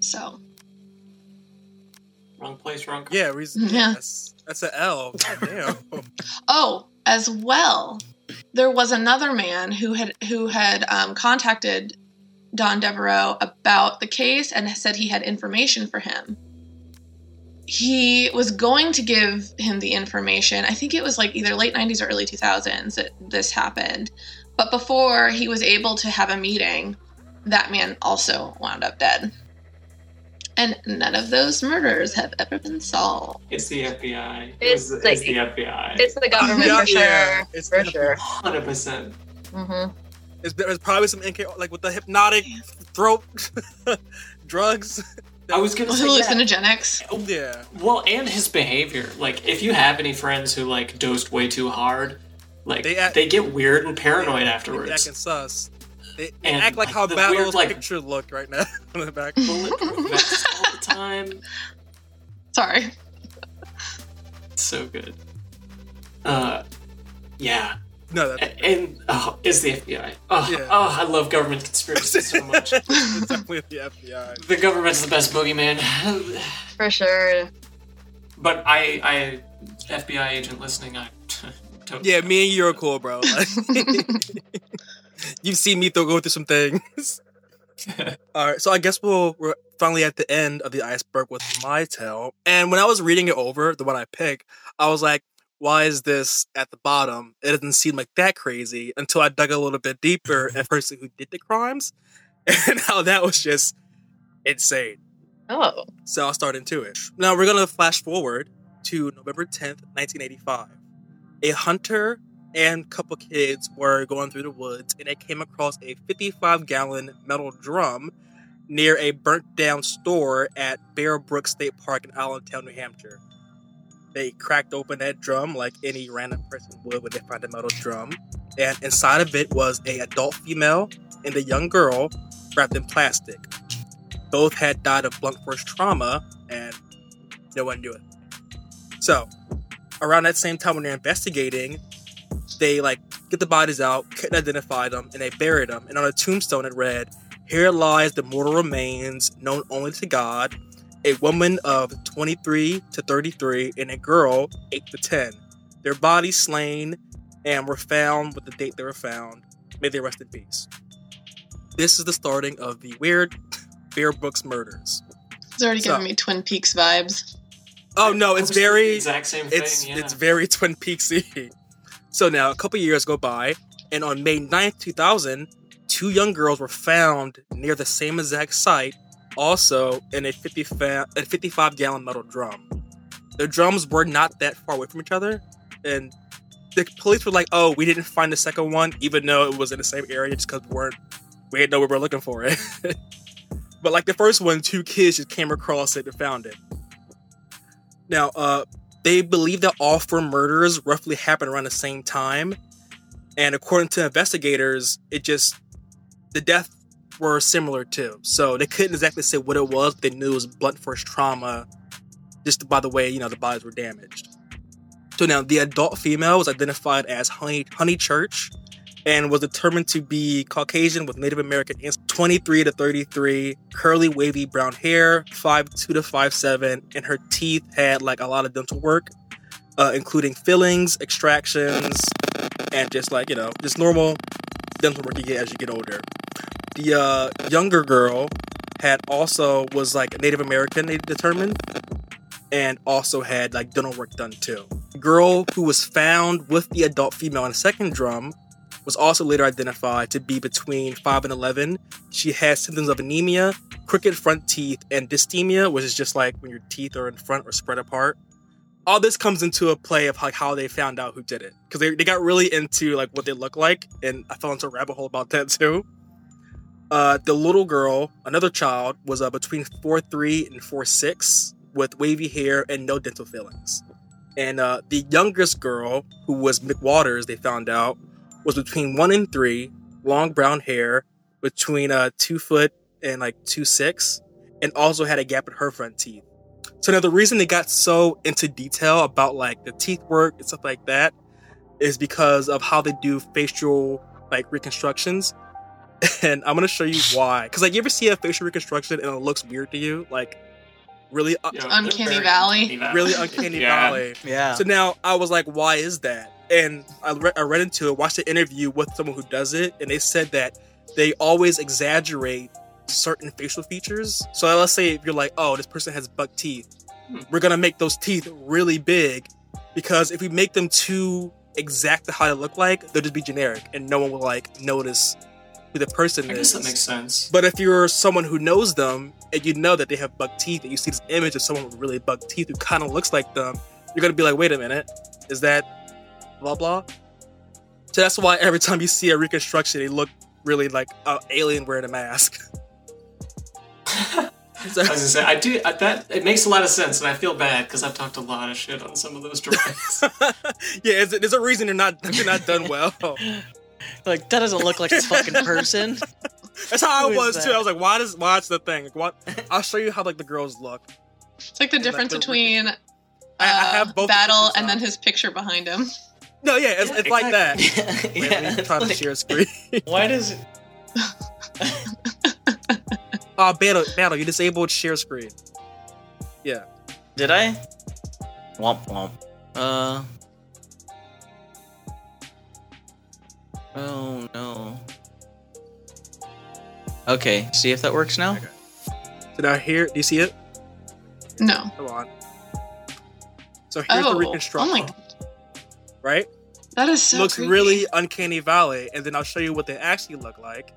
So wrong place, wrong. car. yeah, reason, Yeah. Yes. That's an L. God damn. Oh, as well, there was another man who had who had um, contacted Don Devereaux about the case and said he had information for him. He was going to give him the information. I think it was like either late 90s or early 2000s that this happened. But before he was able to have a meeting, that man also wound up dead. And none of those murders have ever been solved. It's the FBI. It's it's, like- it's the FBI. It's the government Yeah, for sure. yeah, it's for sure. hundred percent. hmm It's, there's probably some MK like with the hypnotic throat drugs. I was gonna say yeah. Hallucinogenics. Yeah. Well, and his behavior. Like, if you have any friends who like dosed way too hard, like They they, get weird and paranoid They afterwards. acting sus. They, they act like like, how the Battle's weird, like- picture look right now on the back. Bulletproof vests all the time. Sorry. So good. Uh, yeah, No, A- that, and oh, is the FBI. Oh, Yeah. oh, I love government conspiracies so much. it's definitely the FBI. the government's the best boogeyman. For sure. but I, I, FBI agent listening, I. Don't Yeah, me and you are cool, bro. Like, you've seen me throw, go through some things. All right, so I guess we'll we're finally at the end of the iceberg with my tale. And when I was reading it over, the one I picked, I was like, why is this at the bottom? It doesn't seem like that crazy until I dug a little bit deeper at the person who did the crimes and how that was just insane. Oh. So I'll start into it. Now we're gonna flash forward to November 10th, 1985. A hunter and couple kids were going through the woods and they came across a 55 gallon metal drum near a burnt down store at Bear Brook State Park in Allenstown, New Hampshire. They cracked open that drum like any random person would when they find a metal drum, and inside of it was a adult female and a young girl wrapped in plastic. Both had died of blunt force trauma, and no one knew it. So, around that same time when they're investigating, they like get the bodies out, couldn't identify them, and they buried them. And on a tombstone, it read, "Here lies the mortal remains known only to God." A woman of 23 to 33 and a girl 8 to 10. Their bodies slain and were found with the date they were found. May they rest in peace. This is the starting of the weird Bear Brooks murders. It's already So- giving me Twin Peaks vibes. Oh no, it's was the very exact same thing. it's yeah. it's very Twin Peaksy. So now a couple years go by, and on May 9th, 2000, two young girls were found near the same exact site, also in a 50 a 55 gallon metal drum. The drums were not that far away from each other, and the police were like, "Oh, we didn't find the second one, even though it was in the same area, just because we weren't we didn't know we were looking for it." but like the first one, two kids just came across it and found it. Now, uh, they believe that all four murders roughly happened around the same time, and according to investigators, it just the deaths were similar too. So they couldn't exactly say what it was. They knew it was blunt force trauma, just by the way you know the bodies were damaged. So now the adult female was identified as Honey Honeychurch, and was determined to be Caucasian with Native American ancestry, 23 to 33, curly wavy brown hair, 5'2 to 5'7, and her teeth had like a lot of dental work, uh, including fillings, extractions, and just like, you know, just normal dental work you get as you get older. The uh, younger girl had also was like Native American, they determined, and also had like dental work done too. The girl who was found with the adult female in a second drum was also later identified to be between 5 and 11. She had symptoms of anemia, crooked front teeth, and diastema, which is just like when your teeth are in front or spread apart. All this comes into a play of like how they found out who did it because they, they got really into like what they look like, and I fell into a rabbit hole about that too. Uh, the little girl, another child, was uh, between four three and four six, with wavy hair and no dental fillings. And uh, the youngest girl, who was McWaters, they found out, was between one and three, long brown hair, between uh two foot and like two six, and also had a gap in her front teeth. So now the reason they got so into detail about like the teeth work and stuff like that is because of how they do facial like reconstructions. And I'm gonna show you why. Because like you ever see a facial reconstruction and it looks weird to you, like really, uh, Yeah, Uncanny Valley. uncanny valley. really uncanny Yeah. valley. Yeah. So now I was like, why is that? And I, re- I read into it, watched an interview with someone who does it, and they said that they always exaggerate certain facial features. So let's say if you're like, oh, this person has buck teeth, Hmm. we're gonna make those teeth really big because if we make them too exact to how they look like, they'll just be generic, and no one will like notice who the person I is. guess that makes sense. But if you're someone who knows them and you know that they have buck teeth and you see this image of someone with really buck teeth who kind of looks like them, you're gonna be like, wait a minute, is that blah blah? So that's why every time you see a reconstruction, they look really like an alien wearing a mask. So- I was gonna say, I do I, that. It makes a lot of sense, and I feel bad because I've talked a lot of shit on some of those drawings. yeah, it's, there's a reason they're not they're not done well. Like that doesn't look like a fucking person. That's how Who I was too. that? I was like, why does why it's the thing? Like, what? I'll show you how like the girls look. It's like the difference the between uh, I, I have both Battle and then his picture behind him. No, yeah, it's, it's like that. yeah. Wait, let me to share a screen. why does it? Oh, battle, battle! You disabled share screen. Yeah. Did I? Womp womp. Uh. Oh no. Okay, see if that works now. Okay. So now here, do you see it? No. Come on. So here's the oh, oh reconstruction, my, right? that is so Looks creepy. really uncanny valley, and then I'll show you what they actually look like.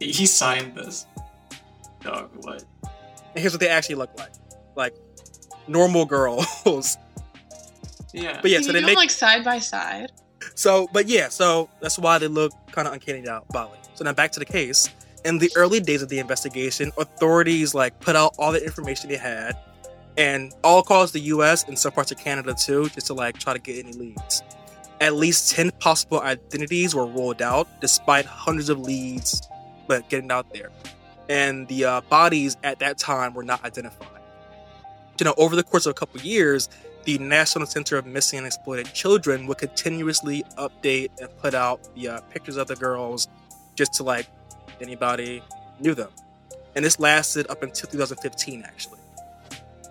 He he signed this. Dog, what? And here's what they actually look like, like normal girls. Yeah. but yeah, Can so you they make like side by side? So, but yeah, so that's why they look kind of uncanny out valley. So now back to the case. In the early days of the investigation, authorities like put out all the information they had, and all across the U.S. and some parts of Canada too, just to like try to get any leads. At least ten possible identities were rolled out, despite hundreds of leads, but getting out there. And the uh, bodies at that time were not identified. You know, over the course of a couple years, the National Center of Missing and Exploited Children would continuously update and put out the uh, pictures of the girls just to like anybody knew them. And this lasted up until 2015, actually.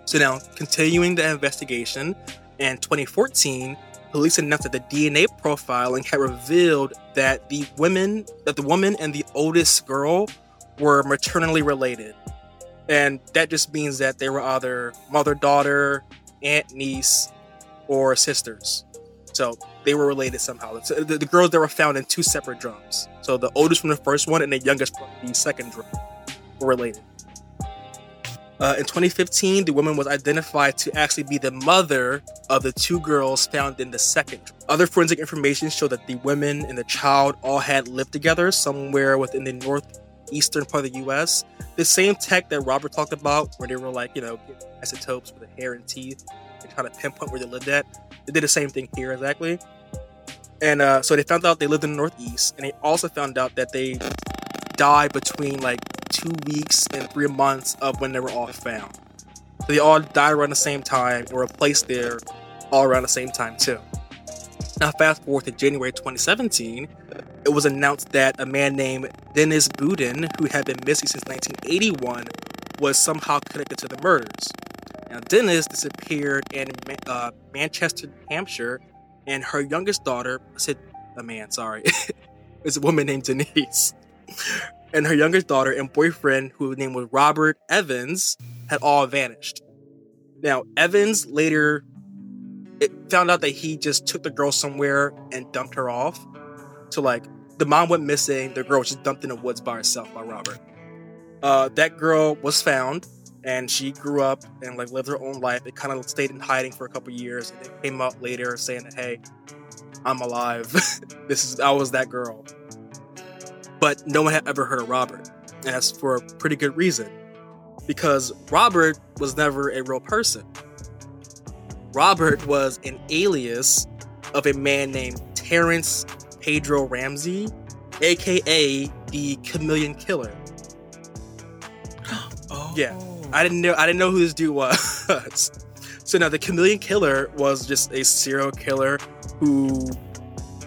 So now, continuing the investigation, in 2014, police announced that the DNA profiling had revealed that the women, that the woman and the oldest girl were maternally related. And that just means that they were either mother daughter, aunt, niece, or sisters. So they were related somehow. So the, the girls that were found in two separate drums. So the oldest from the first one and the youngest from the second drum were related. Uh, in 2015, the woman was identified to actually be the mother of the two girls found in the second. Other forensic information showed that the women and the child all had lived together somewhere within the northeastern part of the U.S. The same tech that Robert talked about, where they were like, you know, isotopes for the hair and teeth and trying to pinpoint where they lived at. They did the same thing here exactly. And uh, so they found out they lived in the Northeast, and they also found out that they died between like two weeks and three months of when they were all found. So they all died around the same time and were placed there all around the same time too. Now fast forward to January 2017, it was announced that a man named Dennis Beaudin, who had been missing since 1981, was somehow connected to the murders. Now, Dennis disappeared in uh, Manchester, Hampshire, and her youngest daughter, I said a man, sorry, is a woman named Denise. And her youngest daughter and boyfriend, whose name was Robert Evans, had all vanished. Now, Evans later found out that he just took the girl somewhere and dumped her off. So, like, the mom went missing, the girl was just dumped in the woods by herself by Robert. Uh, that girl was found and she grew up and like lived her own life. It kind of stayed in hiding for a couple years, and it came out later saying that, "Hey, I'm alive. this is I was that girl." But no one had ever heard of Robert, and that's for a pretty good reason, because Robert was never a real person. Robert was an alias of a man named Terrence Pedro Ramsey, aka the Chameleon Killer. Oh. Yeah. I didn't know I didn't know who this dude was. so now the chameleon killer was just a serial killer who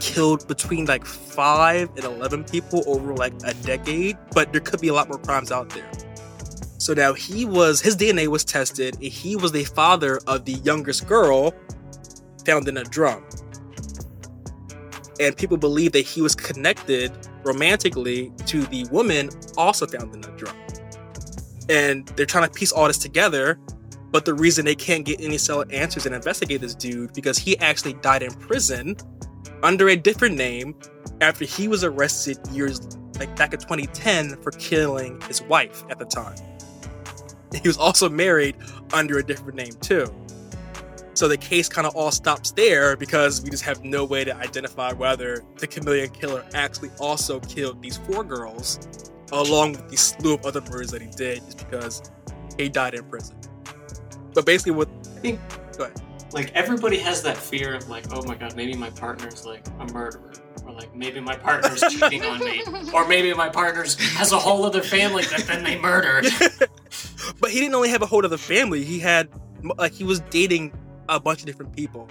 killed between like five and eleven people over like a decade, but there could be a lot more crimes out there. So now he was his DNA was tested, and he was the father of the youngest girl found in a drum. And people believe that he was connected romantically to the woman also found in a drum and they're trying to piece all this together. But the reason they can't get any solid answers and investigate this dude because he actually died in prison under a different name after he was arrested years like back in 2010 for killing his wife at the time. He was also married under a different name too. So the case kind of all stops there because we just have no way to identify whether the chameleon killer actually also killed these four girls along with the slew of other murders that he did just because he died in prison. But basically, what I think Go ahead. Like everybody has that fear of like, oh my god, maybe my partner's like a murderer. Or like maybe my partner's cheating on me. Or maybe my partner's has a whole other family that then they murder. but he didn't only have a whole other family. He had like he was dating a bunch of different people.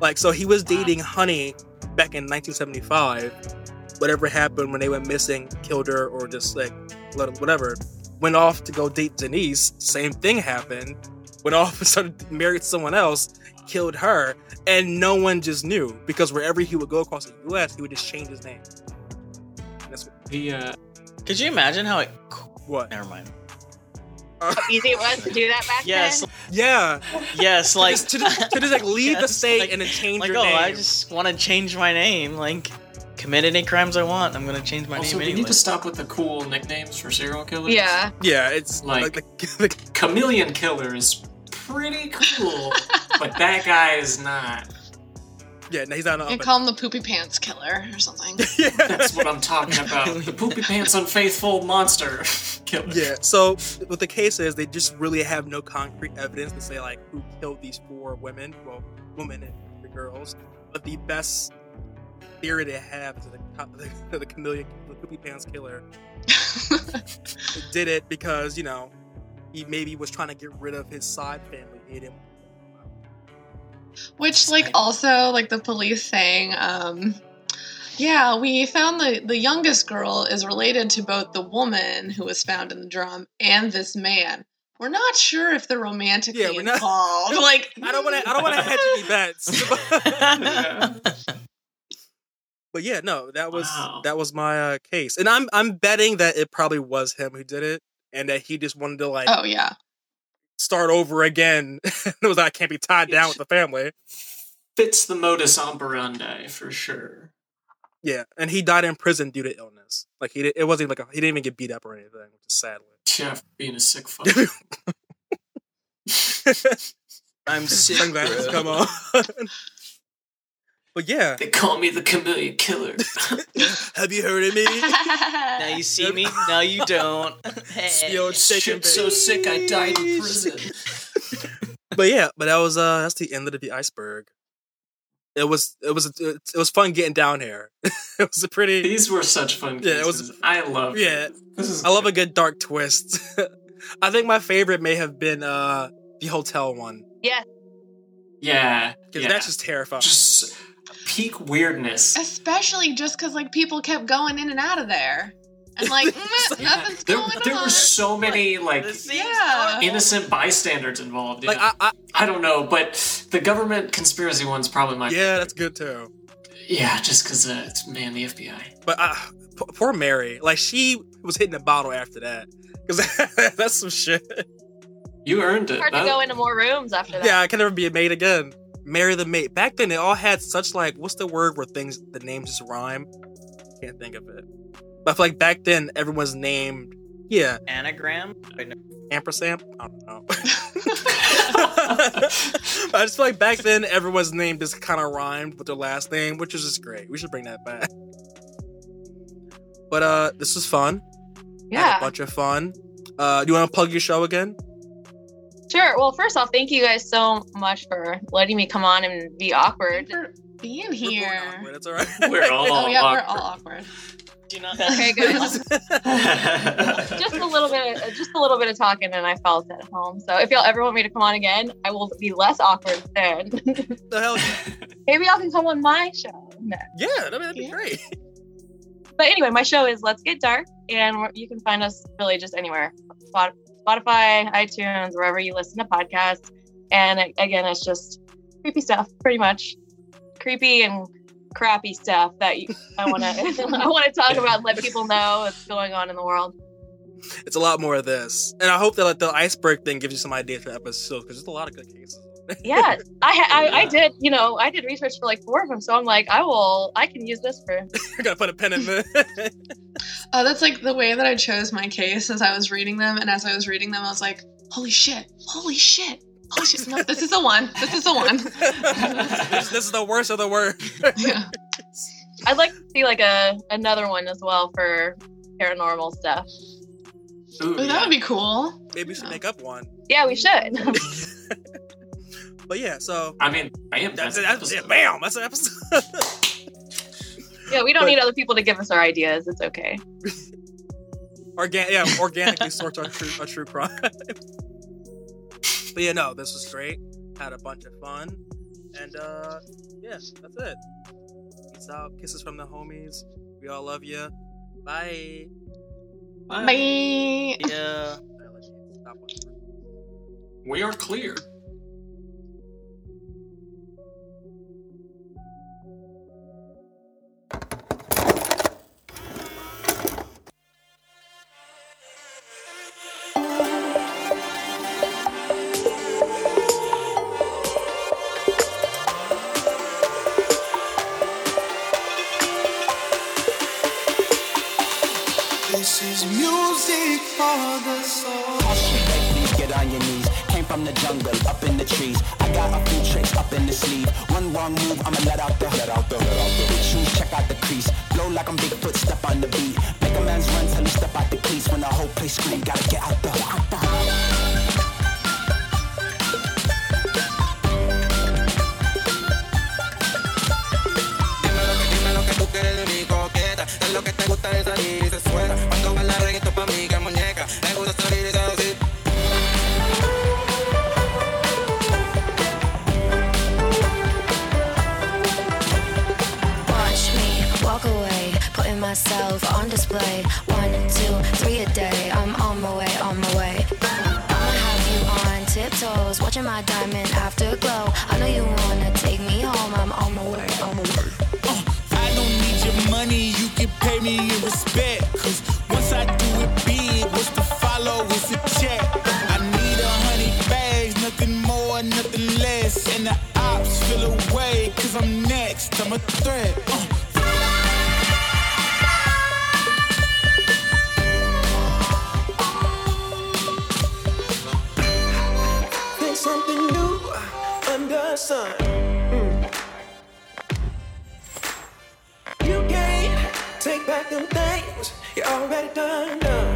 Like so, he was dating Honey back in 1975. Whatever happened when they went missing, killed her, or just like let whatever. Went off to go date Denise. Same thing happened. Went off and started married someone else. Killed her, and no one just knew because wherever he would go across the U.S., he would just change his name. And that's The uh Could you imagine how it? what. Never mind. Uh, How easy it was to do that back Yes, then? yeah, yes, like just, to, just, to just like leave the state like- and then change like your oh, name. I just want to change my name. Like, commit any crimes I want. I'm gonna change my Also, name we anyway. need to stop with the cool nicknames for serial killers. Yeah. Yeah, it's like, Like- the, the, Chameleon Killer is pretty cool, but that guy is not. yeah. No, he's not You up. call him the poopy pants killer or something. yeah. That's what I'm talking about. The poopy pants unfaithful monster killer. Yeah. So what the case is, they just really have no concrete evidence to say like who killed these four women, well, women and the girls. But the best theory they have is that the, the, the chameleon, the poopy pants killer, did it because you know he maybe was trying to get rid of his side family. He didn't. Which, like, also, like the police saying, um, yeah, we found the the youngest girl is related to both the woman who was found in the drum and this man. We're not sure if they're romantically Yeah, we're not- involved. like, I don't want to. I don't want to hedge any bets. but yeah, no, that was Wow. that was my uh, case, and I'm I'm betting that it probably was him who did it, and that he just wanted to like Oh yeah, start over again. it was like I can't be tied down with the family. Fits the modus operandi for sure. Yeah, and he died in prison due to illness. Like he, did, it wasn't like a, he didn't even get beat up or anything, which is sadly. Jeff being a sick fuck. I'm sick. Sunglasses, bro. come on. But yeah, they call me the chameleon killer. have you heard of me? Now you see me. Now you don't. Hey. Yo, shaking, Shit, so sick I died in prison. but yeah, but that was uh that's the end of the iceberg. It was it was it was fun getting down here. it was a pretty These were such fun Yeah, it was- cases. I love yeah. This is I love a good dark twist. I think my favorite may have been uh the hotel one Yeah. Yeah. because yeah. that's just terrifying. just peak weirdness. especially just because like people kept going in and out of there, and like mm, Yeah. nothing's There, going there on. were so many like Yeah. innocent bystanders involved. like. I, I I don't know, but the government conspiracy one's probably my yeah, that's good too. yeah, just because uh, it's man the FBI. But uh, p- poor Mary, like she was hitting the bottle after that because that's some shit. You earned it. Hard to That- go into more rooms after that. Yeah, I can never be a maid again. Mary the mate. Back then, they all had such like what's the word where things the names just rhyme. Can't think of it. But I feel like back then everyone's named. Yeah, Anagram. ampersand. I don't know. but I just feel like back then everyone's name just kind of rhymed with their last name, which is just great. We should bring that back. But uh, this was fun. Had a bunch of fun. Uh, do you want to plug your show again? Sure. Well, first off, thank you guys so much for letting me come on and be awkward. for being We're here. awkward, It's all right. We're all Oh yeah, we're awkward. all awkward. Do you not? Okay, good. just a little bit, uh, just a little bit of talking, and I felt at home. So if y'all ever want me to come on again, I will be less awkward then. the hell? Maybe y'all can come on my show. next. Yeah, I mean, that'd be Yeah. great. But anyway, my show is Let's Get Dark, and you can find us really just anywhere Spot- Spotify, iTunes, wherever you listen to podcasts. And again, it's just creepy stuff, pretty much. Creepy and crappy stuff that you, I want to I want to talk about, and let people know what's going on in the world. It's a lot more of this, and I hope that like, the iceberg thing gives you some ideas for episodes because there's a lot of good cases. Yeah, I, I I did you know I did research for like four of them, so I'm like I will I can use this for I gotta put a pen in there. Oh, uh, that's like the way that I chose my case as I was reading them, and as I was reading them, I was like, "Holy shit! Holy shit! Holy shit! No, this is the one. This is the one." this, this is the worst of the worst. yeah. I'd like to see like a another one as well for paranormal stuff. Ooh, Ooh, that would be cool. Maybe we should make up one. Yeah, we should. But yeah, so I mean, bam, that's that's, it. an That's, yeah, bam, that's an episode. yeah, we don't But- need other people to give us our ideas. It's okay. Organ- yeah, organically source our true, our true crime. but yeah, no, this was great. Had a bunch of fun, and uh, yeah, that's it. Peace out. Kisses from the homies. We all love you. Bye. Bye. Yeah. We are clear. The jungle, up in the trees. I got a few tricks up in the sleeve. One wrong move, I'ma let out the let out the let out the shoes, check out the crease. Blow like I'm Bigfoot, step on the beat. Make a man's run till he step out the cleats. When the whole place scream, gotta get out the out the lo que. Es te gusta de salir y se suena. Watching my diamond afterglow. I know you wanna take me home. I'm on my way, on my way. I don't need your money, you can pay me in respect. Already done.